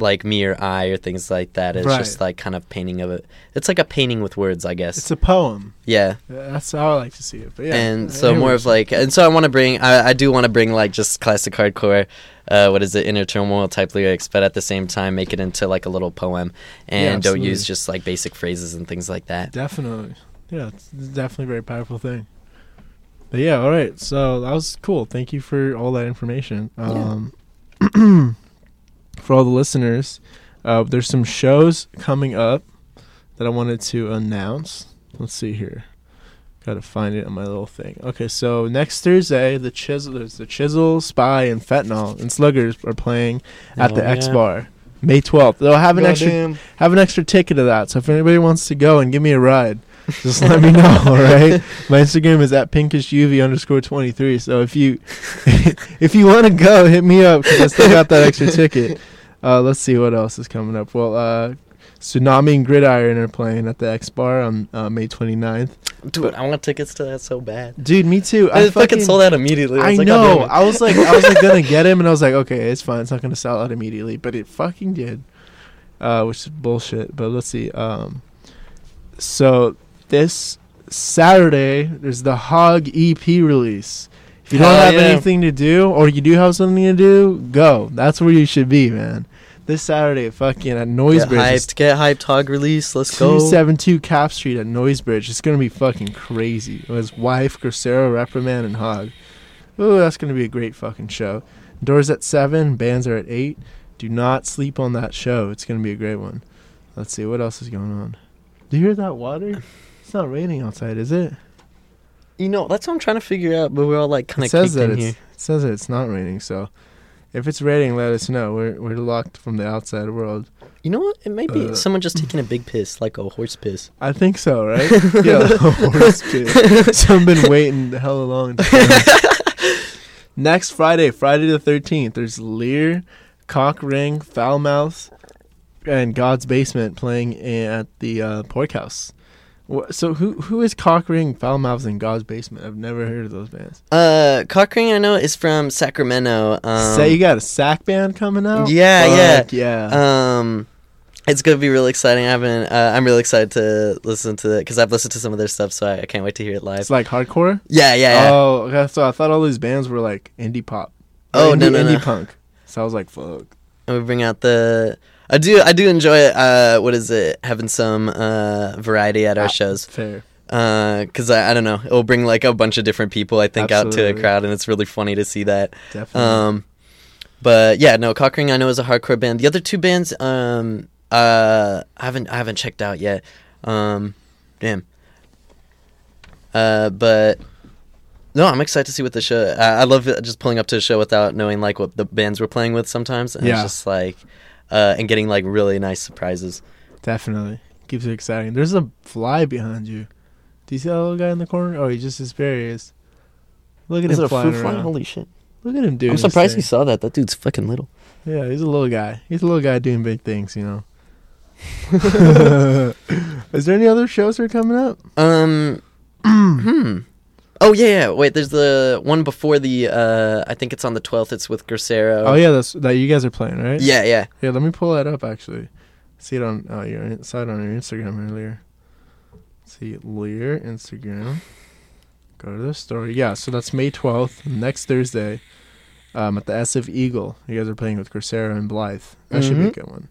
like me or I or things like that. It's just like kind of painting of it. It's like a painting with words, I guess. It's a poem. yeah. That's how I like to see it. But yeah, and so more of like, and so I want to bring, I, I do want to bring like just classic hardcore, uh, what is it, inner turmoil type lyrics, but at the same time make it into like a little poem, and Yeah, don't use just like basic phrases and things like that. Definitely. Yeah, it's definitely a very powerful thing. But yeah, all right. So that was cool. Thank you for all that information. Um, for all the listeners, uh, there's some shows coming up that I wanted to announce. Let's see here. Got to find it on my little thing. Okay, so next Thursday, the Chisel, the Chisel, Spy, and Fentanyl and Sluggers are playing at the Oh, X Bar, May 12th. They'll have an extra have an extra ticket to that. So if anybody wants to go and give me a ride, just let me know. All right. My Instagram is at pinkishuv underscore twenty three. So if you if you want to go, hit me up because I still got that extra ticket. Uh, let's see what else is coming up. Well, uh, Tsunami and Gridiron are playing at the X Bar on uh, May 29th. Dude, I want tickets to that so bad. Dude, me too. I fucking sold out immediately. I was like, know. God damn it. I was like, I was like gonna get him, and I was like, okay, it's fine. It's not gonna sell out immediately, but it fucking did, uh, which is bullshit. But let's see. Um, so this Saturday, there's the Hog EP release. If you don't have yeah. anything to do, or you do have something to do, go. That's where you should be, man. this Saturday, fucking at Get Noisebridge. hyped. Get hyped. Hog release. Let's go. 272 Capp Street at Noisebridge. It's gonna be fucking crazy. With his wife, Grosero, Reprimand, and Hog. Ooh, that's gonna be a great fucking show. Doors at seven, bands are at eight. Do not sleep on that show. It's gonna be a great one. Let's see what else is going on. Do you hear that water? It's not raining outside, is it? You know, that's what I'm trying to figure out. But we're all like kind of says that in it's here. it says that it's not raining. So, if it's raining, let us know. We're we're locked from the outside world. You know what? It might be Uh, someone just taking a big piss, like a horse piss. I think so, right? yeah, horse piss. So I've been waiting the hell long. Next Friday, Friday the thirteenth, there's Lear, Cock Ring, Foul Mouth, and God's Basement playing at the uh, Pork House. So who who is Cock Ring, Foul Mouth, and God's Basement? I've never heard of those bands. Uh, Cockring, I know, is from Sacramento. Um, Say you got a sack band coming out? Yeah, Fuck yeah. Um, it's gonna be really exciting. I haven't. Uh, I'm really excited to listen to it because I've listened to some of their stuff, so I, I can't wait to hear it live. it's like hardcore. yeah, yeah, yeah. Oh, okay, so I thought all these bands were like indie pop. Oh, no, indie, no, no. indie punk. So I was like, fuck. and we bring out the. I do. I do enjoy. Uh, what is it? Having some uh variety at our Ah, shows. Fair. Uh, cause I, I don't know. It'll bring like a bunch of different people. I think out to a crowd, and it's really funny to see that. Definitely. Um, but yeah, no, Cockring I know is a hardcore band. The other two bands, um, uh, I haven't I haven't checked out yet. Um, damn. Uh, but no, I'm excited to see what the show. I, I love just pulling up to a show without knowing like what the bands we're playing with sometimes. And Yeah. It's just like, uh, and getting like really nice surprises. Definitely. Keeps it exciting. There's a fly behind you. Do you see that little guy in the corner? Oh, he just his is. Look at Is him it a flying fruit fly? around. Holy shit! Look at him doing I'm surprised he saw that. That dude's fucking little. Yeah, he's a little guy. He's a little guy doing big things, you know. Is there any other shows that are coming up? Um. hmm. Oh yeah, yeah. Wait, there's the one before the. Uh, I think it's on the 12th. It's with Grosero. Oh yeah, that's that you guys are playing, right? Yeah, yeah. Yeah, let me pull that up actually. See it on oh your in- saw it on your Instagram earlier. See Lear Instagram. Go to the story. Yeah, so that's May twelfth, next Thursday. Um, at the SF Eagle. You guys are playing with Grosero and Blythe. That should be a Mhm. good one.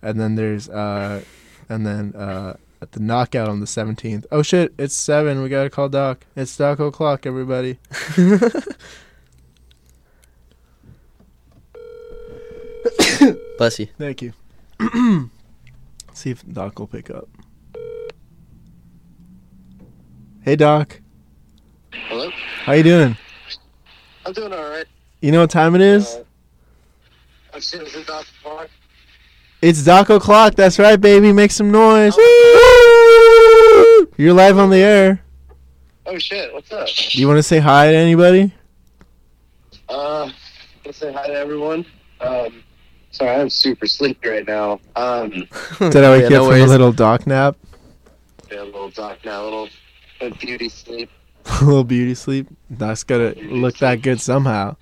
And then there's uh and then uh at the knockout on the seventeenth. Oh shit, it's seven. We gotta call Doc. It's Doc o'clock, everybody. Bless you. Thank you. See if Doc will pick up. Hey Doc, Hello? how you doing? I'm doing all right. You know what time it is? Uh, I'm sitting in Dr. Park. It's Doc o'clock. That's right, baby. Make some noise. You're live on the air. Oh shit, what's up? Do you want to say hi to anybody? Uh, let's say hi to everyone. Um, sorry, I'm super sleepy right now. Um, Did I wake Yeah, you no up from a little Doc nap, yeah, a little doc nap, a little, a beauty sleep. a little beauty sleep? Doc's gotta look that good somehow.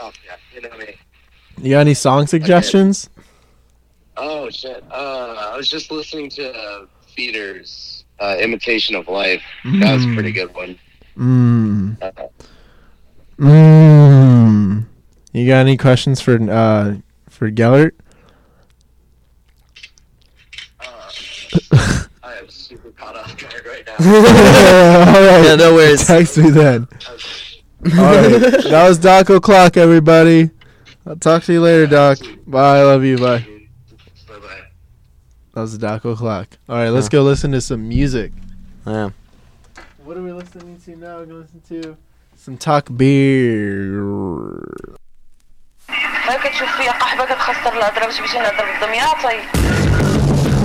Oh yeah, you know me. You got any song suggestions? Oh shit. Uh, I was just listening to uh, Feeder's uh, "Imitation of Life." That was a pretty good one. Mmm. Uh, Mmm. You got any questions for uh for Gellert? uh, I am super caught off guard right now. All right. Yeah, no worries. Text me then. All right. That was Doc o'clock, everybody. I'll talk to you later, Doc. Bye. I love you. Bye. Bye bye. That was Doc o'clock. All right. Let's Huh. go listen to some music. Yeah. What are we listening to now? We're gonna listen to some talk beer. هاي كتشوف فيها قحبة كتخسر الهضرة باش باش نهضر بالدمياطي Hey,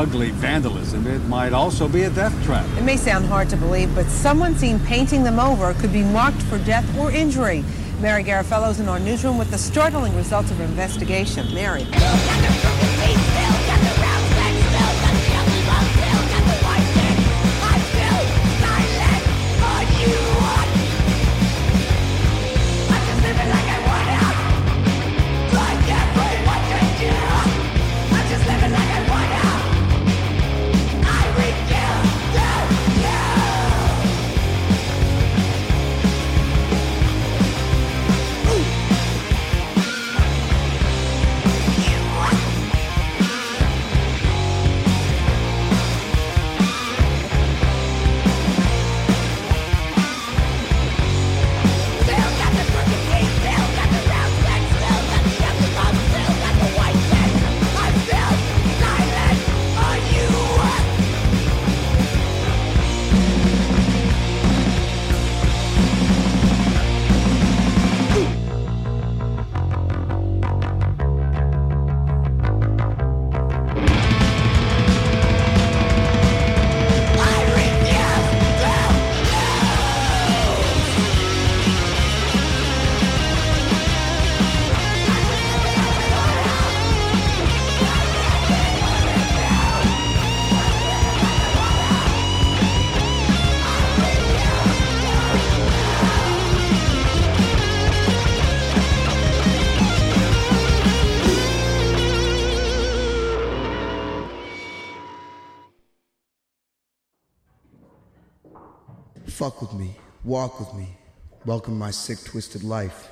Ugly vandalism. It might also be a death trap. It may sound hard to believe, but someone seen painting them over could be marked for death or injury. Mary Garafello's in our newsroom with the startling results of her investigation. Mary. Walk with me, welcome my sick, twisted life.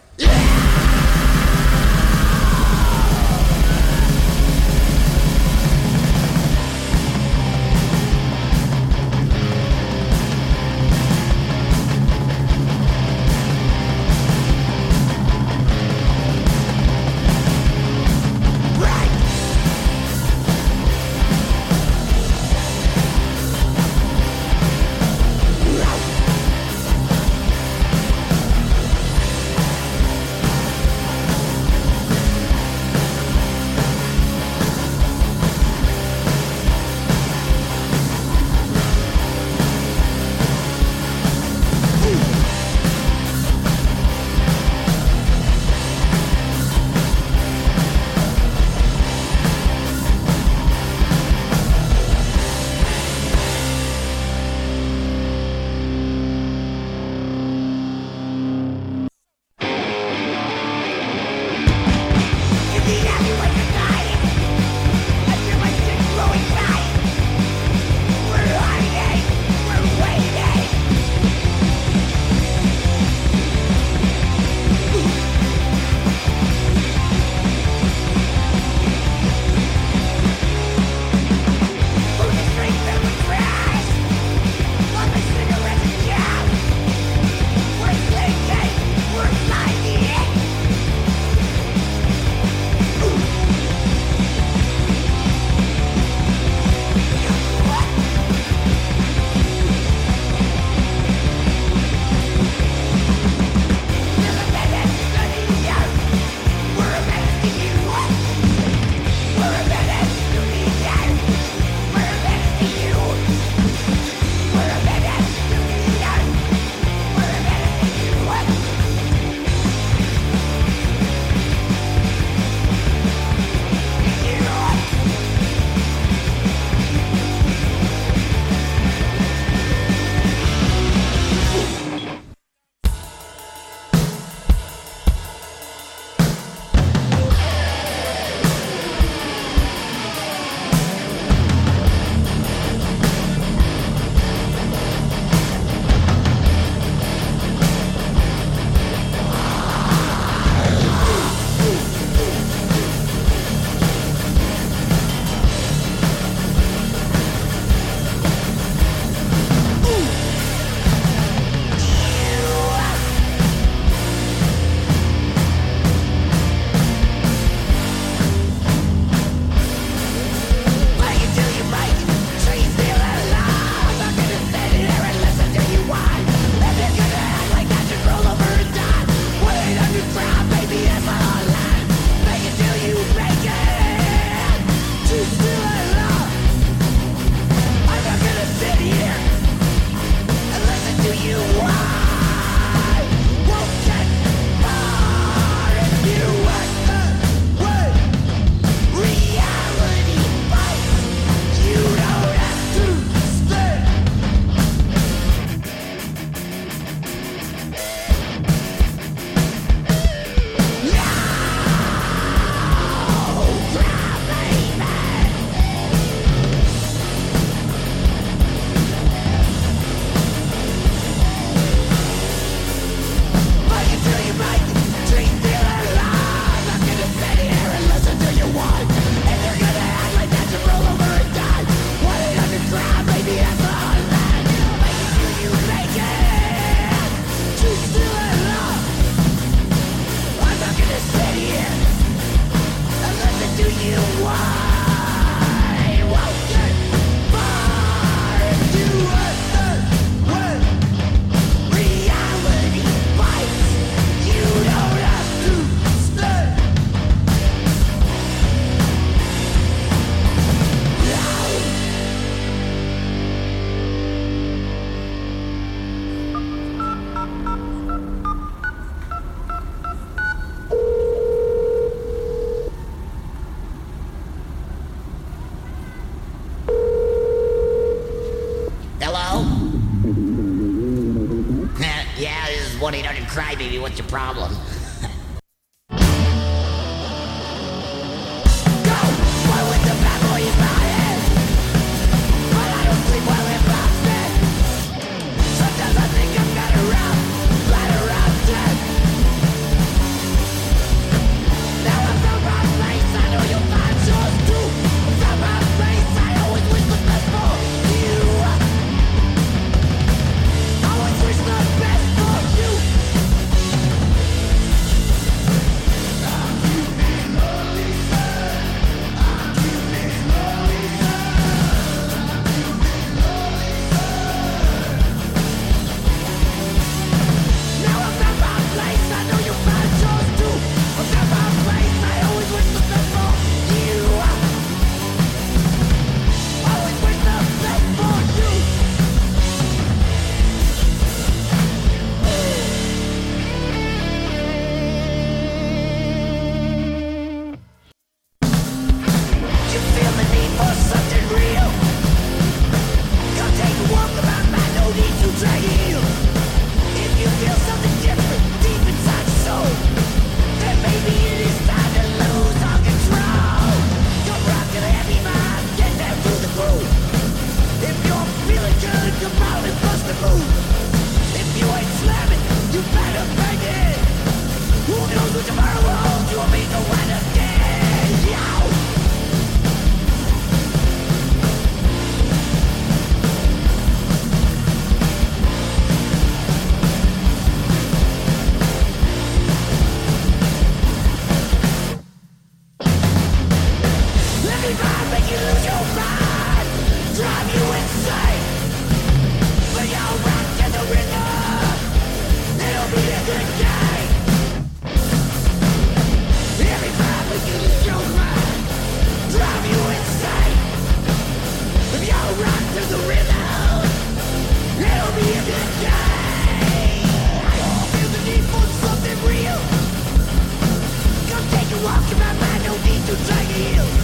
It'll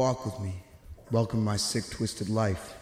walk with me, welcome my sick, twisted life.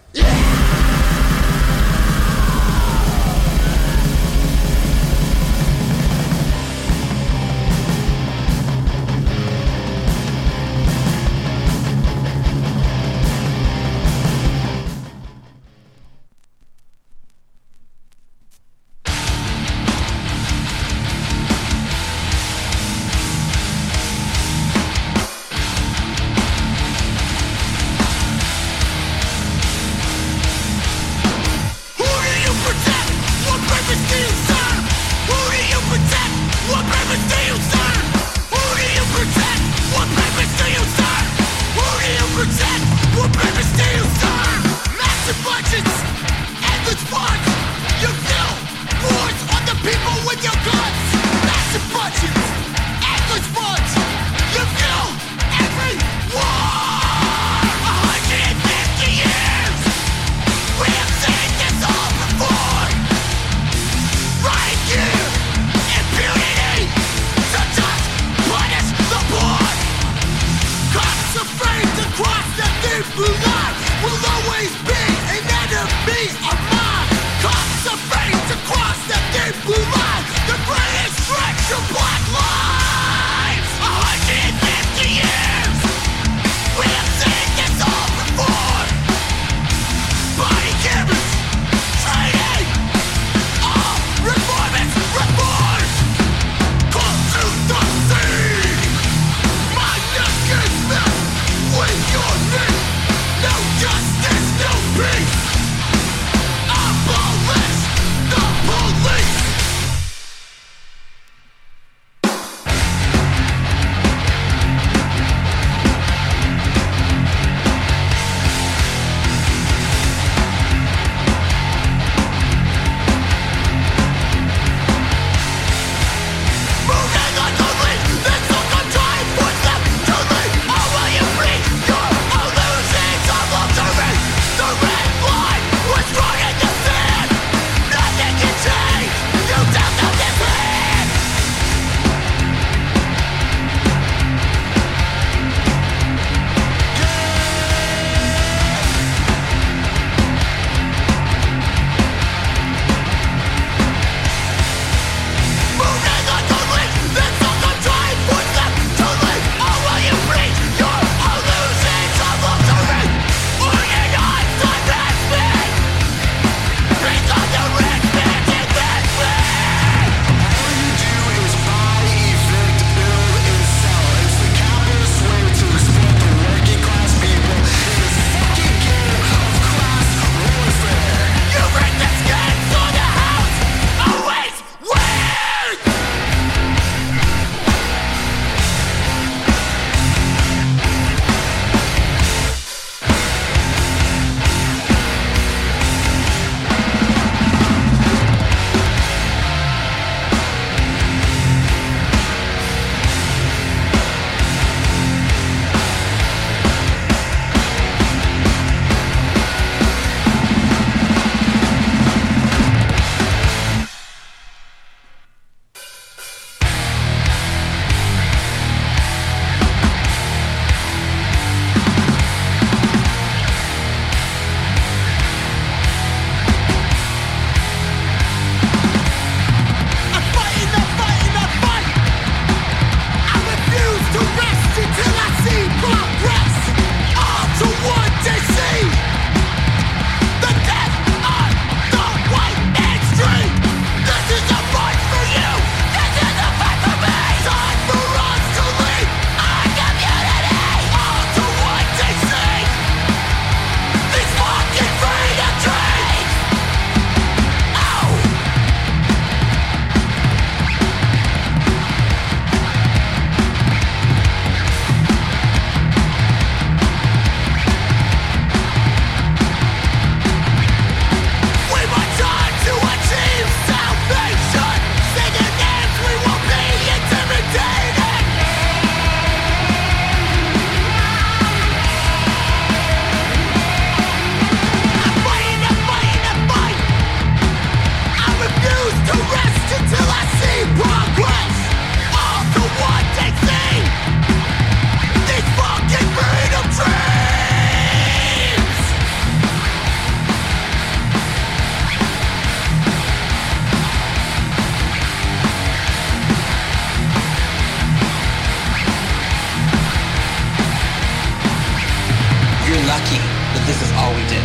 lucky that this is all we did.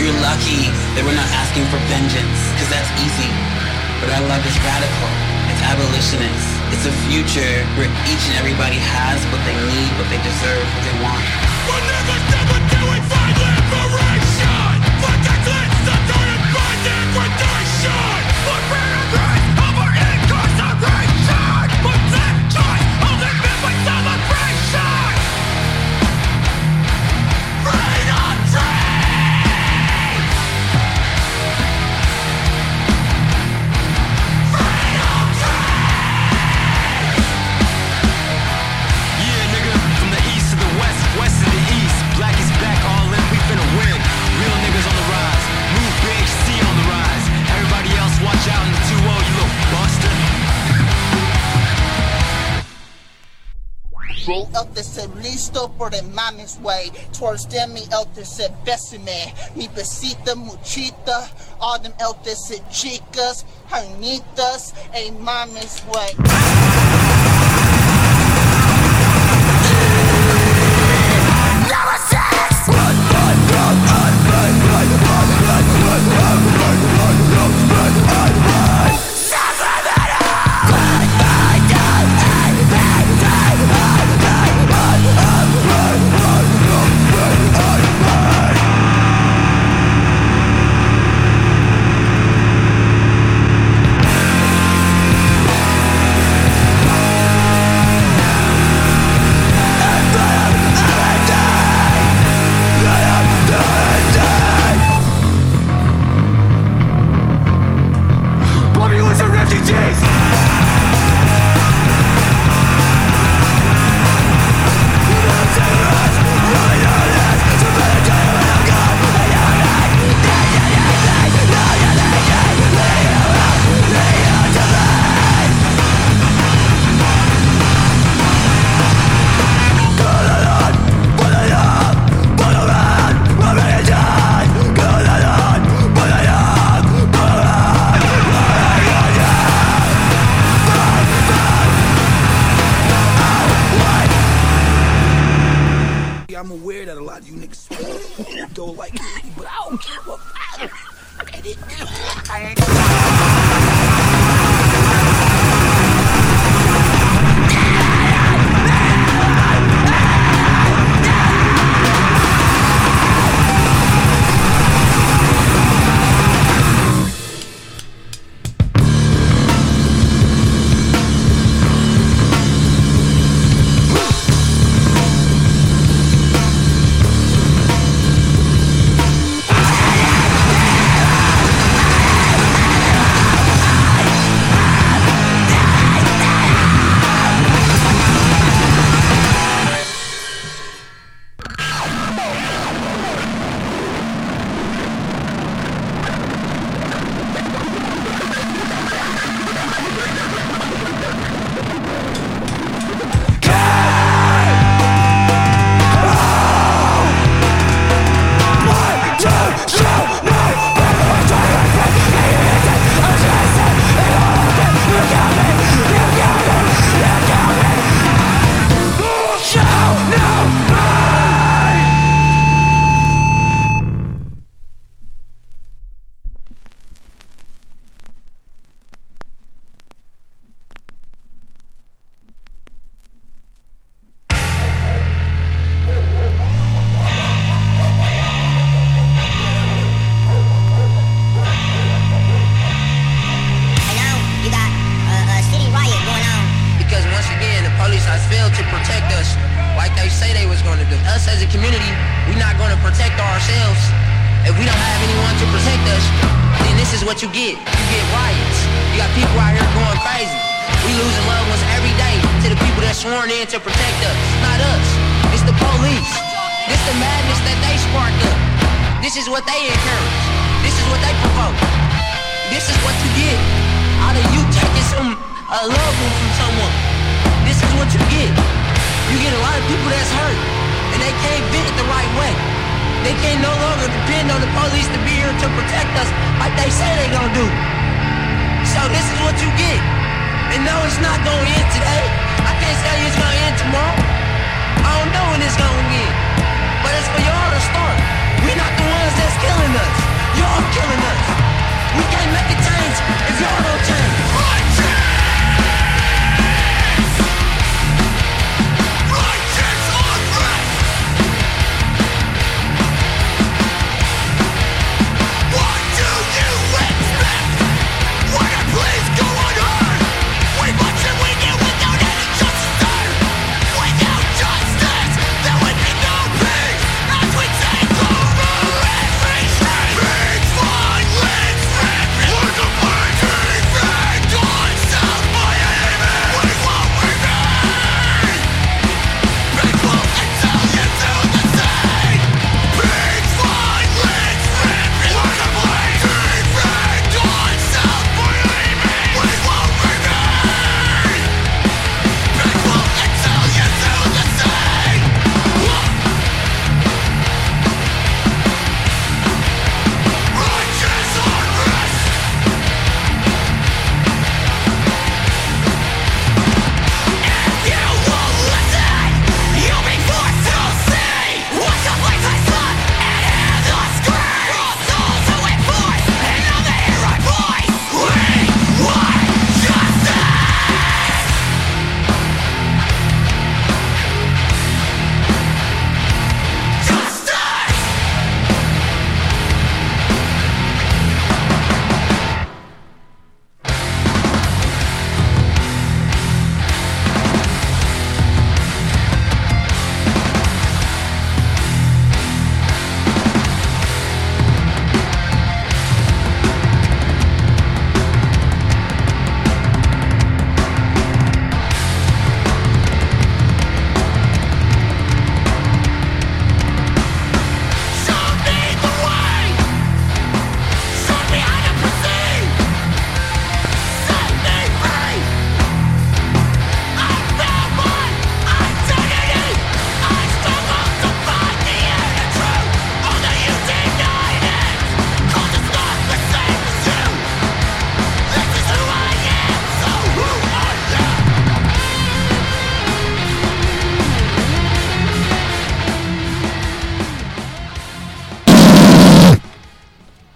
You're lucky that we're not asking for vengeance, because that's easy. But our love is radical. It's abolitionist. It's a future where each and everybody has what they need, what they deserve, what they want. We'll never, never do it el que se listo por el mamis way. Towards them, me el que se besame. Mi besita, muchita. All them el que se chicas, hernitas, a mamis way.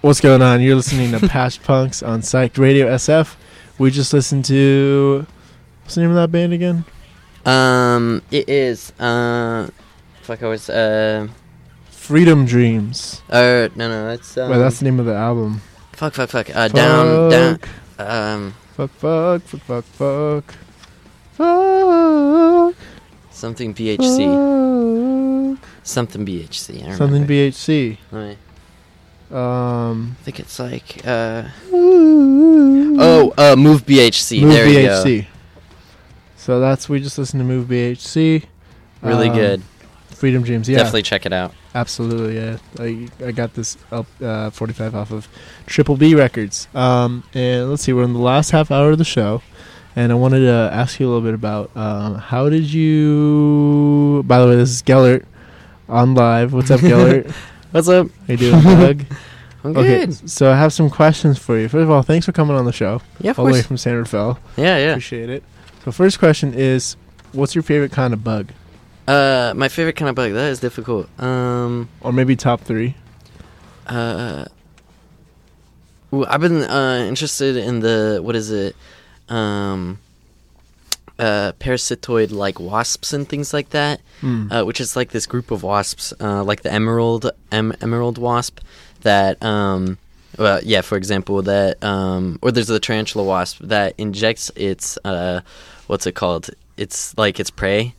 What's going on? You're listening to Patched Punks on Psyched Radio SF. We just listened to what's the name of that band again? Um, it is. Uh, fuck, I was. Uh, Freedom Dreams. uh, no, no, that's Um, Well, that's the name of the album. Fuck, fuck, fuck. Uh, down, down. Um, Fuck, fuck, fuck, fuck, fuck. Fuck. something BHC. fuck. Something BHC. I Something. BHC. Right. Um. I think it's like. Uh, oh, uh, Move BHC. Move there you go. BHC. So that's we just listened to Move BHC. Really Um, good. Freedom Dreams. Yeah. Definitely check it out. Absolutely, yeah. I I got this up uh, 45 off of Triple B Records. Um, and let's see, we're in the last half hour of the show, and I wanted to ask you a little bit about um, how did you? By the way, this is Gellert on live. What's up, Gellert? What's up? How you doing, Doug? I'm okay, good. so I have some questions for you. First of all, thanks for coming on the show. Yeah, of all the way from San Rafael. Yeah, yeah. Appreciate it. So first question is, what's your favorite kind of bug, Uh, my favorite kind of bug. That is difficult. Um, or maybe top three? uh, ooh, I've been uh interested in the what is it, um, uh, parasitoid like wasps and things like that. Hmm. Uh, which is like this group of wasps, uh, like the emerald em- emerald wasp, that um, well, yeah, for example, that um, or there's the tarantula wasp that injects its uh, what's it called? It's like its prey.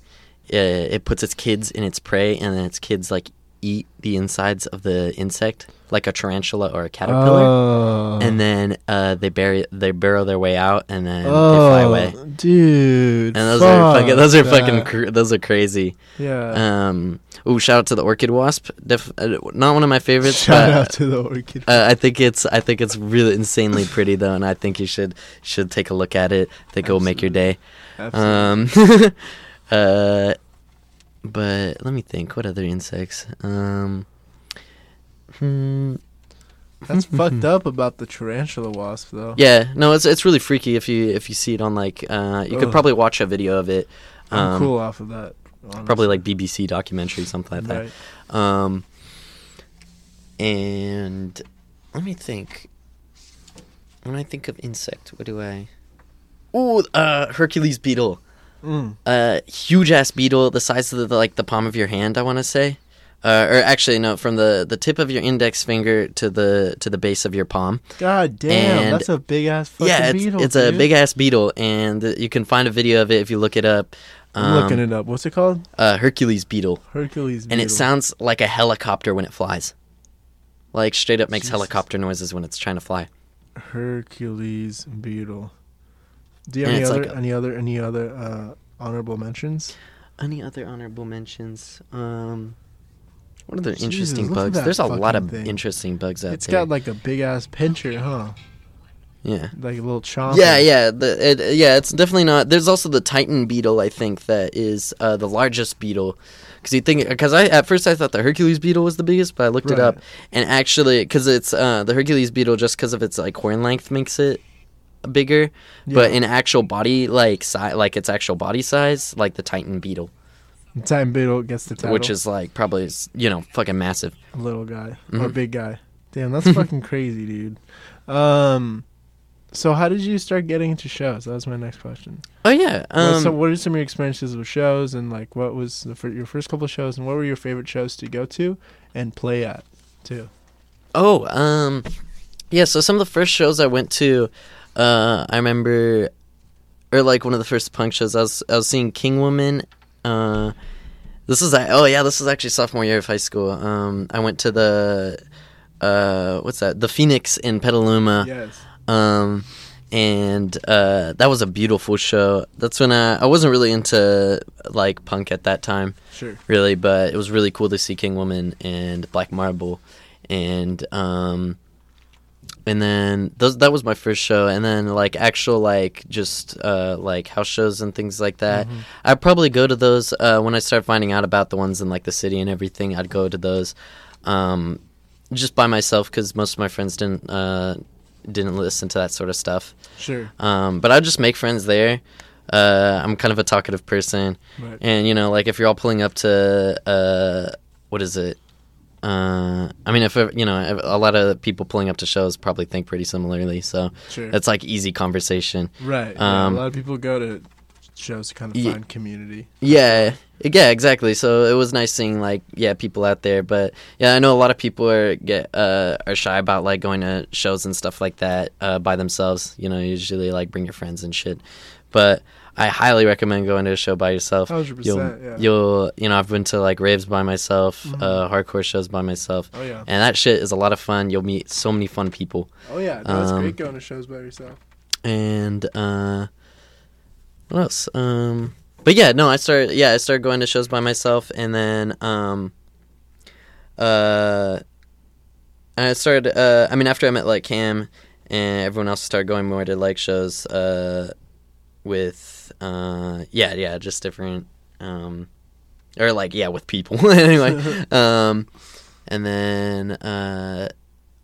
Uh, it puts its kids in its prey, and then its kids like eat the insides of the insect, like a tarantula or a caterpillar. Oh. And then uh, they bury they burrow their way out, and then they fly away. Oh, dude. And those are fucking, those are fucking cr- those are crazy. Yeah. Um. Ooh, shout out to the orchid wasp. Def- uh, not one of my favorites. Shout but, out to the orchid. Uh, I think it's I think it's really insanely pretty though, and I think you should should take a look at it. I think it will make your day. Um. uh. But let me think. What other insects? Um. Hmm. That's fucked up about the tarantula wasp, though. Yeah, no, it's it's really freaky if you if you see it on like uh you could Ugh. probably watch a video of it. I'm Um, cool off of that. Probably like BBC documentary something like that. Um and let me think. When I think of insect, what do I Ooh, uh Hercules beetle. Mm. Uh huge ass beetle the size of the, like the palm of your hand, I want to say. Uh, or actually no, from the, the tip of your index finger to the to the base of your palm. God damn, And- that's a big ass fucking beetle. yeah, it's, beetle. it's a big ass beetle, and you can find a video of it if you look it up. I'm looking it up. What's it called? Uh, Hercules beetle. Hercules beetle. And it sounds like a helicopter when it flies. Like straight up makes Jesus. helicopter noises when it's trying to fly. Hercules beetle. Do you have any other like a- any other any other uh, honorable mentions? Any other honorable mentions? Um, what other Jesus, interesting bugs? There's a lot of thing. interesting bugs out It's there. It's got like a big ass pincher, huh? Yeah. Like a little chomp. Yeah, yeah, the, it, yeah. It's definitely not. There's also the Titan beetle. I think that is uh, the largest beetle. Because you think, because I at first I thought the Hercules beetle was the biggest, but I looked it up, and actually, because it's uh, the Hercules beetle, just because of its like horn length makes it bigger. But in actual body like size, like its actual body size, like the Titan beetle, Titan beetle gets the title. which is like probably you know fucking massive. little guy or Mhm. big guy. Damn, that's fucking crazy, dude. Um, so how did you start getting into shows? That was my next question. Oh yeah. What- so Um, what are some of your experiences with shows, and like what was the, your first couple of shows, and what were your favorite shows to go to and play at, too? Oh, um, yeah. So some of the first shows I went to, uh, I remember, or like one of the first punk shows. I was I was seeing King Woman. Uh, this is oh yeah, this is actually sophomore year of high school. Um, I went to the, uh, what's that? The Phoenix in Petaluma. Yes. Um, and uh, that was a beautiful show. That's when I I wasn't really into like punk at that time. Sure. Really, but it was really cool to see King Woman and Black Marble, and um, and then those that was my first show, and then like actual like just uh like house shows and things like that. Mhm. I'd probably go to those uh when I started finding out about the ones in like the city and everything. I'd go to those, um, just by myself because most of my friends didn't uh didn't listen to that sort of stuff. Sure. Um, but I'd just make friends there. Uh, I'm kind of a talkative person, Right. and you know, like if you're all pulling up to uh, what is it? Uh, I mean, if you know, a lot of people pulling up to shows probably think pretty similarly, so Sure. it's like easy conversation. Right. yeah, Um, a lot of people go to shows to kind of find community. Yeah, yeah, exactly. So it was nice seeing like yeah people out there, but yeah, I know a lot of people are get uh are shy about like going to shows and stuff like that uh, by themselves. You know, usually like bring your friends and shit. But I highly recommend going to a show by yourself. 100%, You'll, yeah. you'll you know I've been to like raves by myself, Mhm. uh, hardcore shows by myself. Oh, yeah. and that shit is a lot of fun. You'll meet so many fun people. Oh yeah, no, it's Um, great going to shows by yourself. and uh what else um but yeah no i started yeah i started going to shows by myself and then um uh and i started uh i mean after i met like cam and everyone else started going more to like shows uh with uh yeah yeah just different um or like yeah with people. Anyway um and then uh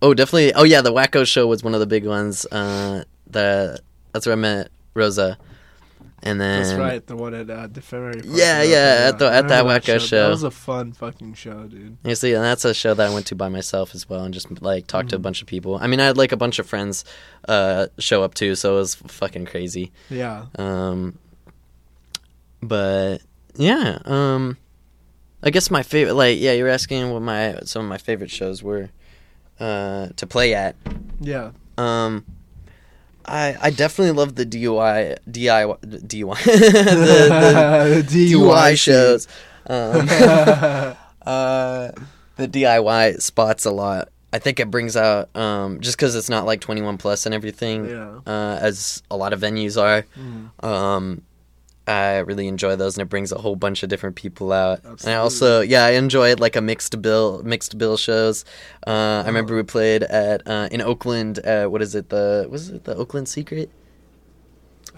oh definitely oh yeah the wacko show was one of the big ones uh the that's where i met rosa and then That's right, the one at uh, Defenary. Park Yeah, yeah, at the- at that Wacko show. That was a fun fucking show, dude. You see, and that's a show that I went to by myself as well, and just like talked to a Mhm. bunch of people. I mean, I had like a bunch of friends uh, show up too, so it was fucking crazy. Yeah. Um. But yeah, um, I guess my favorite, like, yeah, you're asking what my some of my favorite shows were, uh, to play at. Yeah. Um. I, I definitely love the DUI DIY DUI the, the The DUI shows. Um, uh, the DIY spots a lot. I think it brings out um, just because it's not like 21 plus and everything, Yeah. uh, as a lot of venues are. Mhm. Um, I really enjoy those, and it brings a whole bunch of different people out. And I also, yeah, I enjoyed like a mixed bill, mixed bill shows. Uh, I remember we played at uh, in Oakland. Uh, what is it? The was it the Oakland Secret?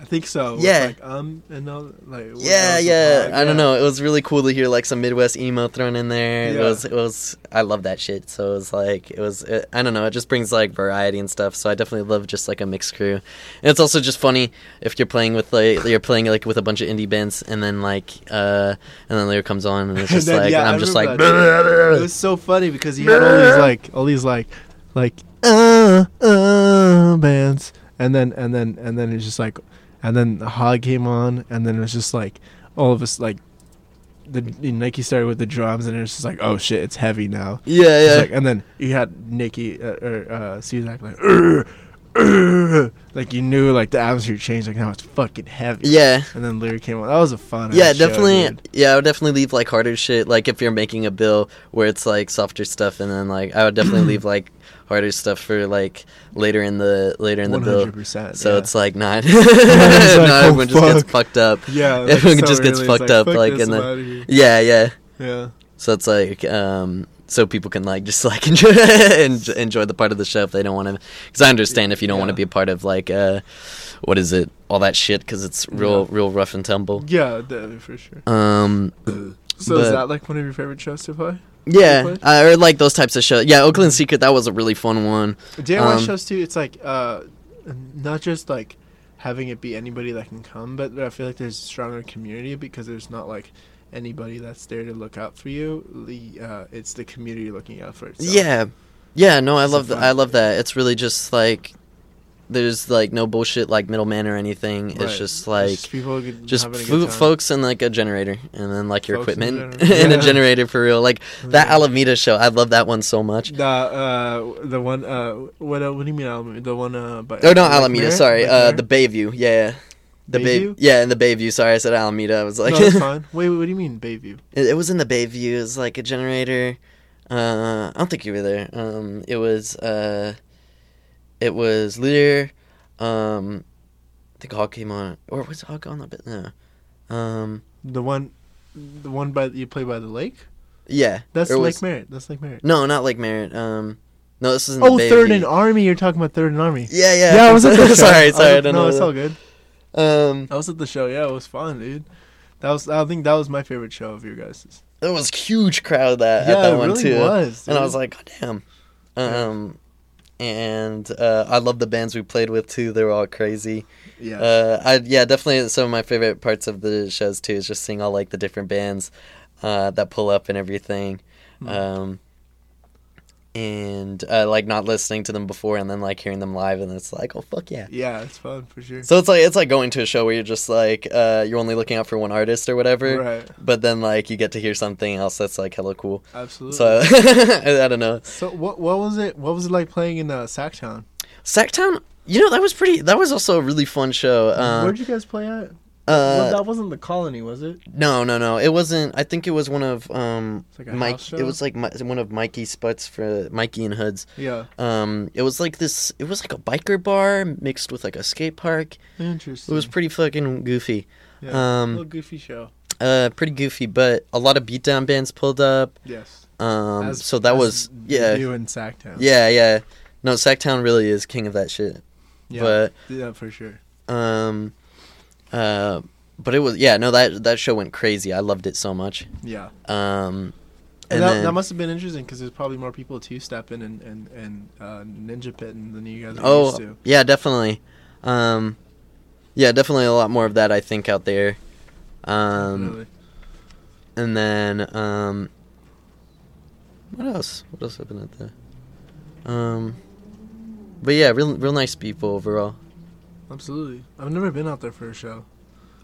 I think so. Yeah. Like, um, and all, like. Yeah, yeah. I don't know. It was really cool to hear like some Midwest emo thrown in there. It was, it was. I love that shit. So it was like, it was. It, I don't know. It just brings like variety and stuff. So I definitely love just like a mixed crew. And it's also just funny if you're playing with like you're playing like with a bunch of indie bands, and then like uh, and then Lyra comes on, and it's just And then, like, yeah, I I'm just like, it was so funny because he had all these like all these like like uh uh bands, and then and then and then it's just like, and then the Hog came on, and then it was just like all of us like. The Nikki started with the drums, and it was just like, oh shit, it's heavy now. Yeah, yeah. like- and then you had Nikki uh, or uh, Cezak like, "Urgh, urgh," like you knew like the atmosphere changed. Like now it's fucking heavy. Yeah. And then Lyric came on. That was a fun. yeah, ass show, definitely. yeah, I would definitely leave like harder shit. Like if you're making a bill where it's like softer stuff, and then like I would definitely leave like harder stuff for like later in the later in the bill. 100%, So yeah. it's like not. It's like, not oh, everyone just gets fucked up. Yeah, like, everyone so just gets fucked like, up. fuck like in the yeah, yeah, Yeah. So it's like um. So people can like just like enjoy enjoy the part of the show if they don't want to, because I understand if you don't want to be a part of like uh, what is it, all that shit, because it's real, Yeah. real rough and tumble. Yeah, for sure. Um. So is that like one of your favorite shows to play? Yeah, play? uh, or like those types of shows. Yeah, Oakland Secret that was a really fun one. DIY Um, shows too. It's like uh, not just like having it be anybody that can come, but I feel like there's a stronger community because there's not like anybody that's there to look out for you. The uh, it's the community looking out for itself. Yeah, yeah. No, I It's love that. I love that. It's really just like there's like no bullshit like middleman or anything. Right. It's just like Just people just fo- folks and like a generator, and then like your Folks and equipment generator. and a generator for real. Like that Yeah. Alameda show, I love that one so much. The uh the one uh what uh, what do you mean Alameda? The one uh by Oh no, Lake Alameda. Merritt? Sorry, uh, the Bayview. Yeah, the Bay. Bayview? Yeah, in the Bayview. Sorry, I said Alameda. I was like, no, that's fine. Wait, what do you mean Bayview? It, it was in the Bayview. It was like a generator. Uh, I don't think you were there. Um, it was uh, it was Lear. Um, I think Hawk came on, or was Hawk on a bit? No. Um, The one, the one by you play by the lake. yeah, That's Lake was- Merritt. That's Lake Merritt. No, not Lake Merritt. Um, no, this is in Oh, the Third and Army. You're talking about Third and Army. Yeah, yeah. Yeah, I was at the show. sorry, I was sorry. I don't no, it's all good. Um, I was at the show. Yeah, it was fun, dude. That was. I think that was my favorite show of your guys'. It was huge crowd that Yeah, at that one really too. was, and I was like, God damn. Um, and uh, I love the bands we played with too. They were all crazy. Yeah. Uh, I yeah, definitely some of my favorite parts of the shows too is just seeing all like the different bands uh, that pull up and everything. Hmm. Um, and uh, like not listening to them before and then like hearing them live and it's like oh fuck yeah Yeah, it's fun for sure. so it's like it's like going to a show where you're just like uh, you're only looking out for one artist or whatever Right. but then like you get to hear something else that's like hella cool Absolutely. so I, don't know So what what was it? What was it like playing in uh, Sacktown? Sacktown you know that was pretty that was also a really fun show um, Where'd you guys play at? Uh, well, that wasn't the colony, was it? No, no, no. It wasn't. I think it was one of um like Mike. It was like Mi- one of Mikey Sputs for Mikey and Hoods. Yeah. Um, it was like this. It was like a biker bar mixed with like a skate park. Interesting. It was pretty fucking goofy. Yeah, a Um, little goofy show. uh, pretty goofy, but a lot of beatdown bands pulled up. Yes. Um, As- so that as was yeah. do in Sacktown. Yeah, yeah. No, Sacktown really is king of that shit. Yeah. But yeah, for sure. um, uh, but it was yeah. No, that that show went crazy. I loved it so much. Yeah. Um, And, and that, then, that must have been interesting because there's probably more people two stepping and and and uh, ninja pitting than you guys are Oh, used to. yeah, definitely. Um, yeah, definitely a lot more of that I think out there. Um, Definitely. and then um, what else? What else happened at the? Um, but yeah, real real nice people overall. Absolutely. I've never been out there for a show.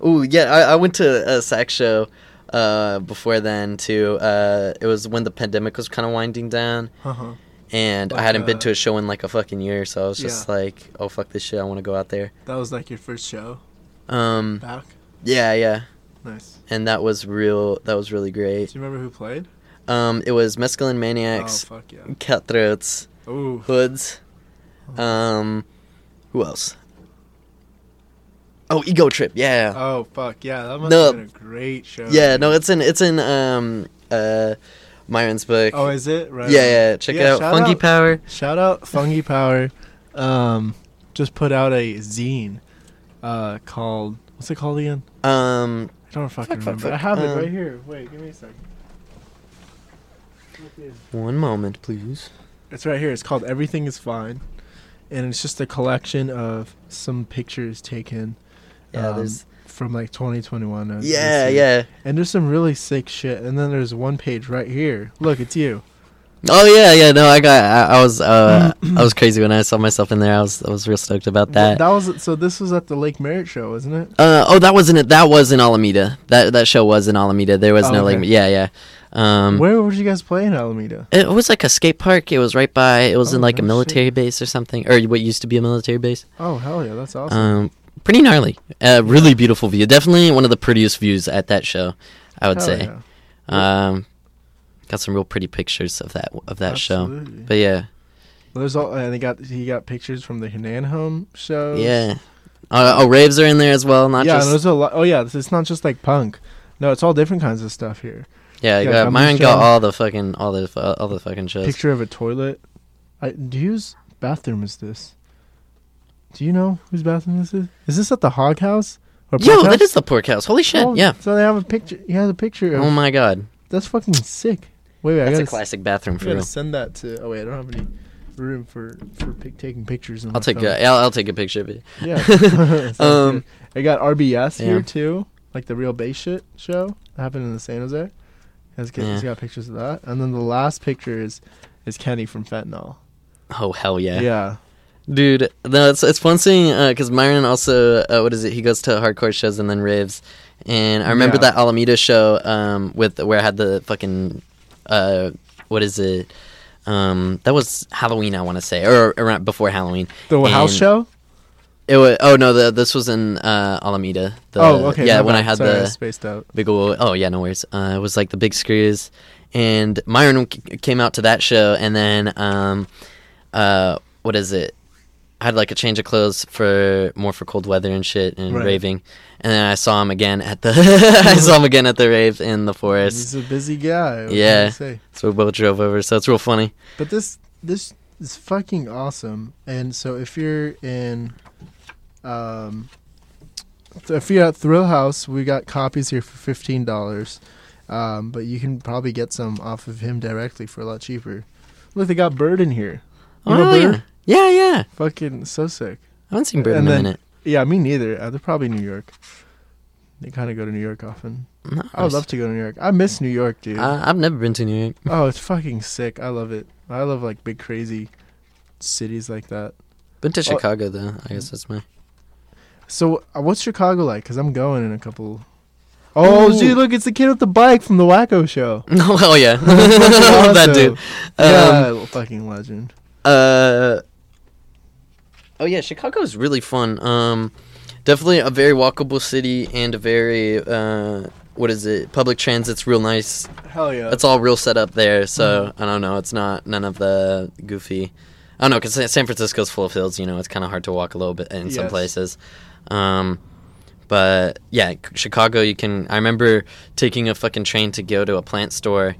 Oh yeah, I, I went to a sax show uh, before then too. Uh, it was when the pandemic was kind of winding down, Uh-huh. and I hadn't been uh, to a show in like a fucking year, so I was just Yeah. like, "Oh fuck this shit, I want to go out there." That was like your first show. Um, Back? Yeah, yeah. Nice. And that was real. That was really great. Do you remember who played? Um, it was Mescaline Maniacs, Oh, fuck yeah. Cutthroats, Ooh. Hoods. Um, who else? Oh, Ego Trip. Yeah. Oh fuck yeah, that must No. have been a great show. Yeah, no, it's in it's in um uh Myron's book. Oh, is it? Right. Yeah, yeah. Check it out. Fungi Power. Shout out Fungi Power. Um, just put out a zine, uh, called what's it called again? Um, I don't fucking fuck, fuck, remember. I fuck. have it Um, right here. Wait, give me a second. One moment, please. It's right here. It's called Everything Is Fine, and it's just a collection of some pictures taken. Yeah, um, there's- from like 2021. uh, Yeah, yeah. And there's some really sick shit. And then there's one page right here. Look, it's you. Oh yeah, yeah. No, I got. I, I was. Uh, I was crazy when I saw myself in there. I was. I was real stoked about that. That was so. This was at the Lake Merritt show, wasn't it? Uh, oh, that wasn't it. That was in Alameda. That that show was in Alameda. There was Oh, no okay. like. Yeah, yeah. Um, Where would you guys play in Alameda? It was like a skate park. It was right by. It was Oh, in like a no military base or something, or what used to be a military base. Oh hell yeah, that's awesome. Um, pretty gnarly. Uh, really beautiful view. Definitely one of the prettiest views at that show. I would Hell say. yeah. Um, got some real pretty pictures of that of that show. But yeah, Well, there's all, and he got he got pictures from the Hanan Home show. yeah. Uh, oh, raves are in there as well. Not yeah, just. there's a lot. Oh yeah, it's- not just like punk. No, it's all different kinds of stuff here. yeah, you Yeah, got, Myron got all the fucking all the uh, all the fucking shows. Picture of a toilet. I, do whose bathroom is this? Do you know whose bathroom this is? Is this at the Hog House? Or Yo, House? is the pork house. Holy shit! Oh, yeah. So they have a picture. He has a picture. Of, Oh my god. That's fucking sick. Wait, wait. That's a gotta, classic bathroom for real. send that to. Oh wait, I don't have any room for for pic- taking pictures. I'll take phone. a, I'll, I'll take a picture of it. Yeah. Um, good. I got RBS yeah. here too, like the real bass shit show that happened in the San Jose. Has got, Yeah. he's got pictures of that, and then the last picture is is Kenny from Fentanyl. Oh hell yeah. Yeah. Dude, no, it's it's fun seeing because Myron also uh, what is it? He goes to hardcore shows and then raves, and I remember Yeah. that Alameda show um with where I had the fucking uh what is it? Um, that was Halloween, I want to say, or around before Halloween. The house show. It was oh no, the this was in uh, Alameda. The, Oh, okay, Yeah, my when I had Sorry, I the spaced out. big old. Oh yeah, no worries. Uh, it was like the big screws, and Myron c- came out to that show, and then um, uh, what is it? Had like a change of clothes for more for cold weather and shit and Right. raving, and then I saw him again at the I saw him again at the rave in the forest. He's a busy guy. what can I Yeah, so we both drove over. So it's real funny. But this this is fucking awesome. And so if you're in, um, if you're at Thrill House, we got copies here for fifteen dollars. Um, but you can probably get some off of him directly for a lot cheaper. Look, they got Bird in here. You know Oh, Bird? yeah, yeah. Yeah. Fucking so sick. I haven't seen And in a minute. Yeah, me neither. Uh, they're probably New York. They kind of go to New York often. I would love to go to New York. I miss New York, dude. I, I've never been to New York. oh, it's fucking sick. I love it. I love like big crazy cities like that. Been to Oh, Chicago though. I guess that's my. So, uh, what's Chicago like? Cause I'm going in a couple. Oh, Ooh. dude, look, it's the kid with the bike from the Wacko Show. Oh hell yeah, that dude. yeah, Um, fucking legend. Uh. Oh yeah, Chicago is really fun. Um, definitely a very walkable city and a very uh, what is it? Public transit's real nice. Hell yeah. It's all real set up there. So I don't know. It's not none of the goofy. I don't know because San Francisco's full of hills. You know, it's kind of hard to walk a little bit in some places. Um, but yeah, Chicago. You can. I remember taking a fucking train to go to a plant store,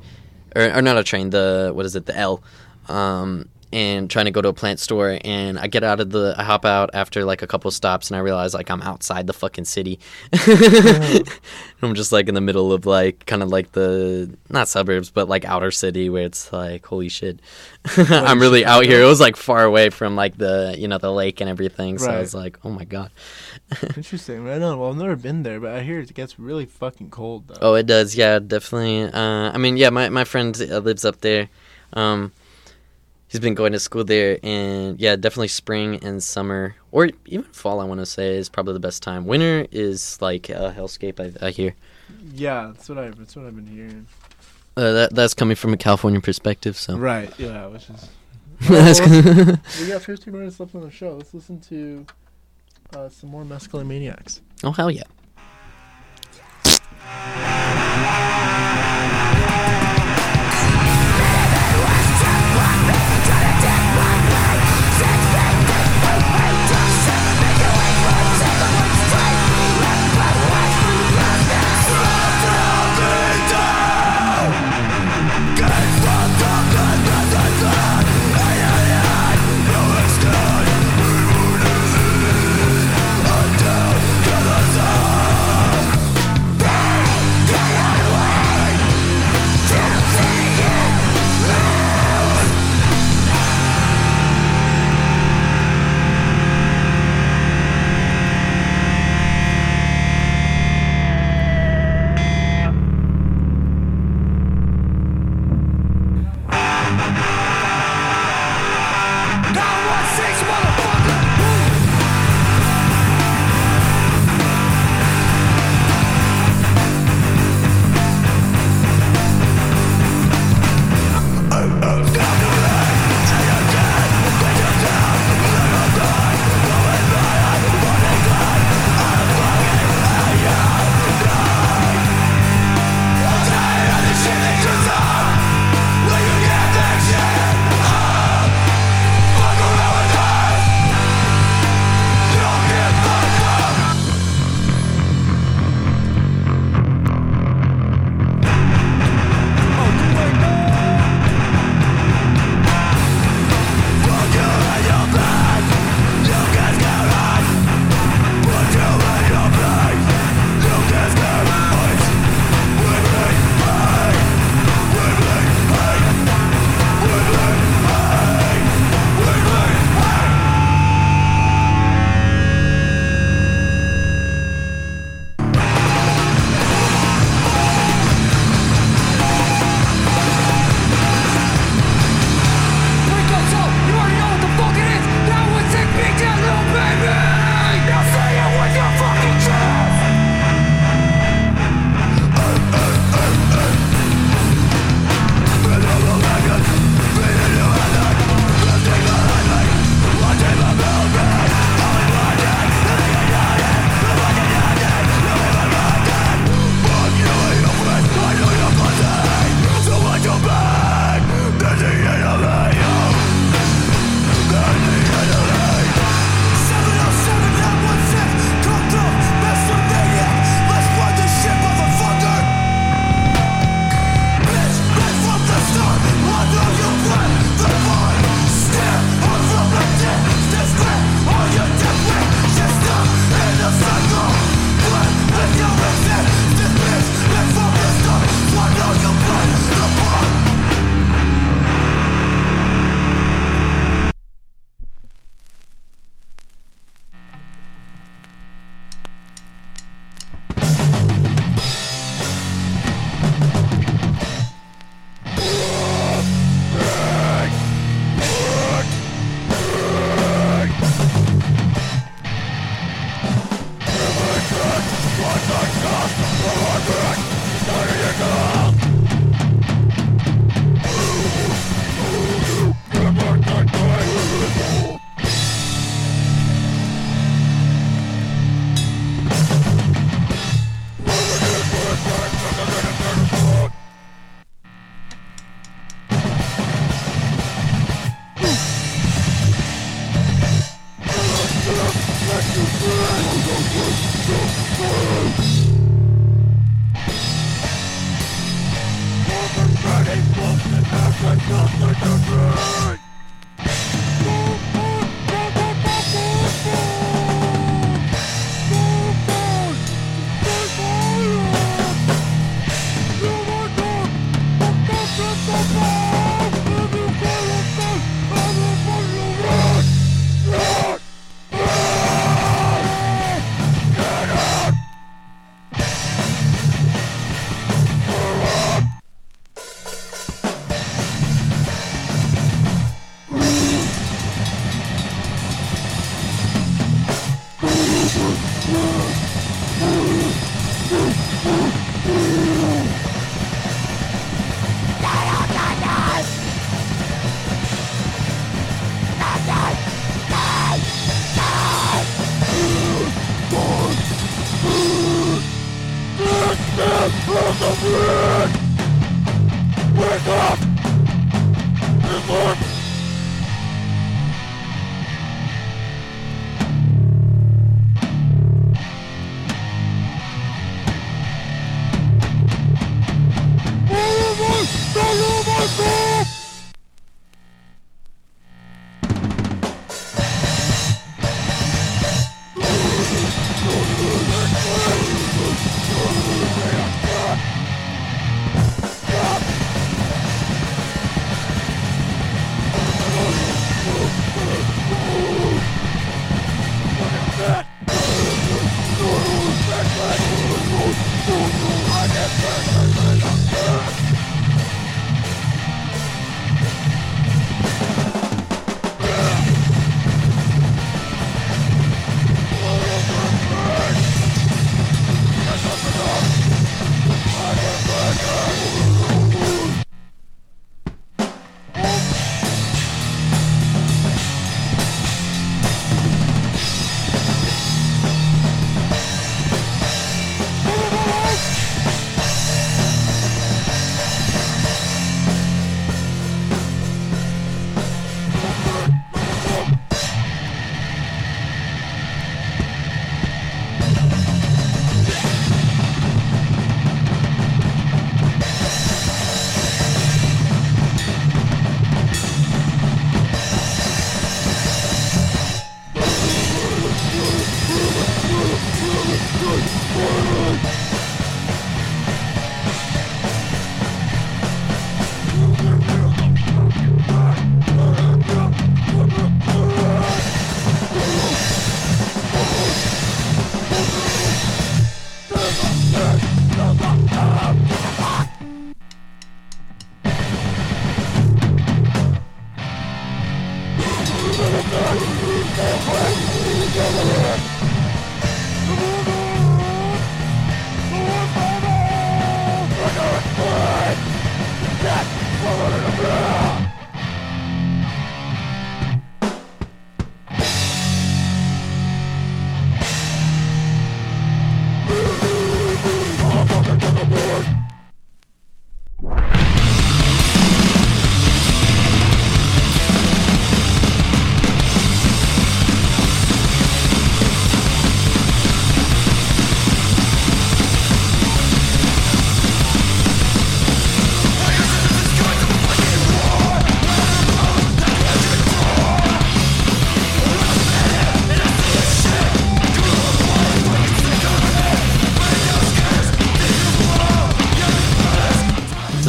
or, or not a train. The what is it? The L. Um, and trying to go to a plant store, and I get out of the. I hop out after like a couple stops, and I realize like I'm outside the fucking city. I'm just like in the middle of like kind of like the not suburbs, but like outer city where it's like holy shit. I'm really out here. It was like far away from like the you know the lake and everything. So I was like, oh my god. Interesting. Right on. Well, I've never been there, but I hear it gets really fucking cold though. Oh, it does. Yeah, definitely. Uh, I mean, yeah, my my friend uh, lives up there. Um, he's been going to school there, and yeah, definitely spring and summer, or even fall. I want to say is probably the best time. Winter is like a hellscape. I, I hear. Yeah, that's what I. That's what I've been hearing. Uh, that that's coming from a California perspective. So Right. Yeah. Which is. Well, we got 15 minutes left on the show. Let's listen to uh, some more Mescaline Maniacs. Oh hell yeah.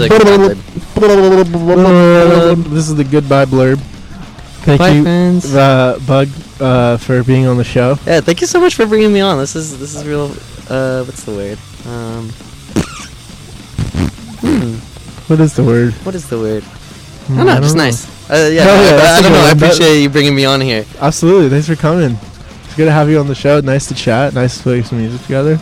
Like this is the goodbye blurb. Thank Bye, you, friends. Uh, Bug, uh, for being on the show. Yeah, thank you so much for bringing me on. This is this is real. Uh, what's the word? Um, hmm, What is the word? what is the word? Hmm, I don't know. I don't know. nice. Uh, yeah, Hell yeah, I, I don't know. I appreciate you bringing me on here. Absolutely. Thanks for coming. It's good to have you on the show. Nice to chat. Nice to play some music together.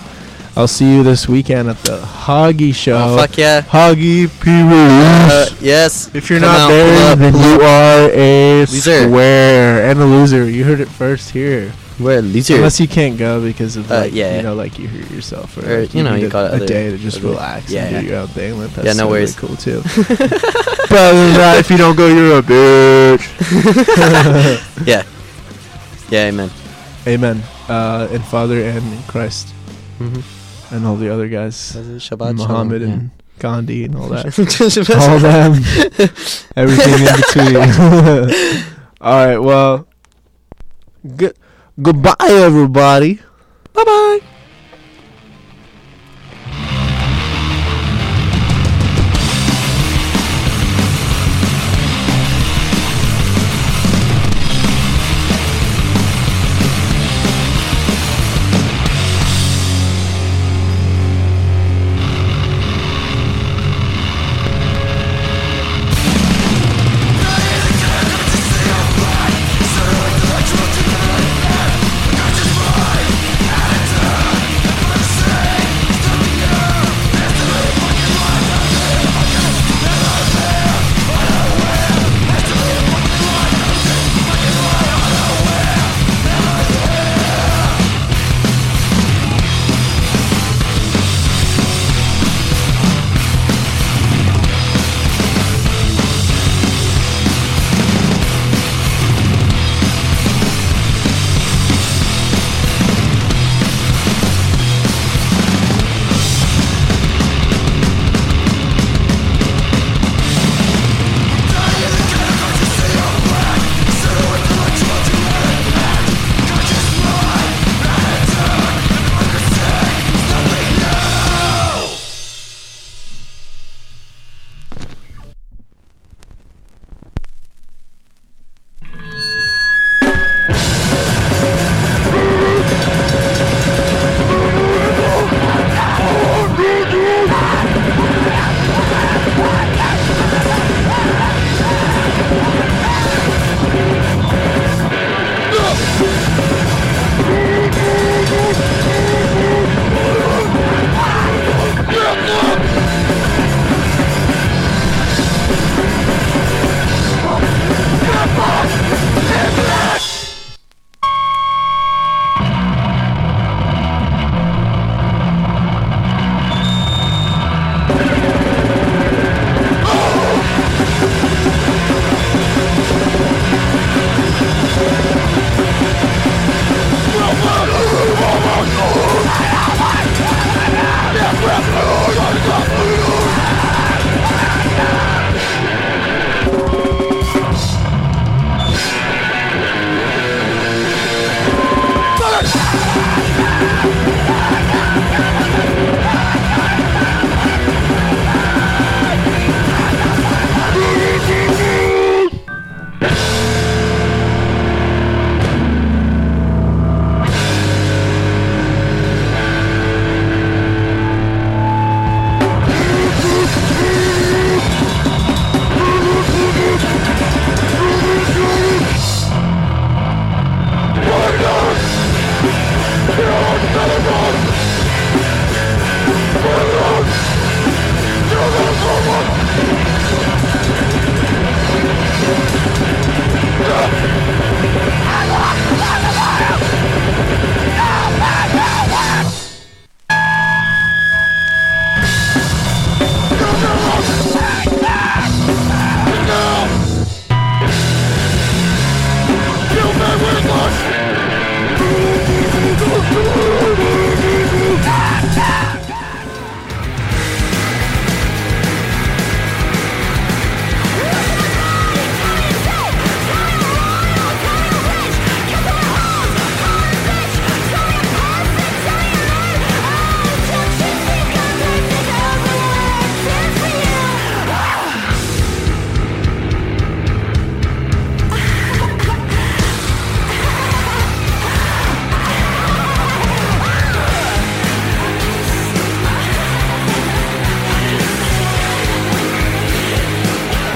I'll see you this weekend at the Hoggy Show. Oh, fuck yeah. Hoggy P. Uh, yes. If you're come not out, there, up, then you are a Loser. square and a loser. You heard it first here. We're a loser. Unless you can't go because of Uh, like yeah. you know like you hurt yourself or, Or, like, you know, you a, got a other- day to just relax yeah. and do your own thing. Like, that's Yeah, no worries. Cool too. but other than that, if you don't go, you're a bitch. yeah. Yeah, amen. Amen. Uh, and Father and Christ. Mhm. And all the other guys. Shabbat Muhammad shalom, and Gandhi and all that. All them. Everything in between. all right. Well, good. Goodbye, everybody. Bye bye.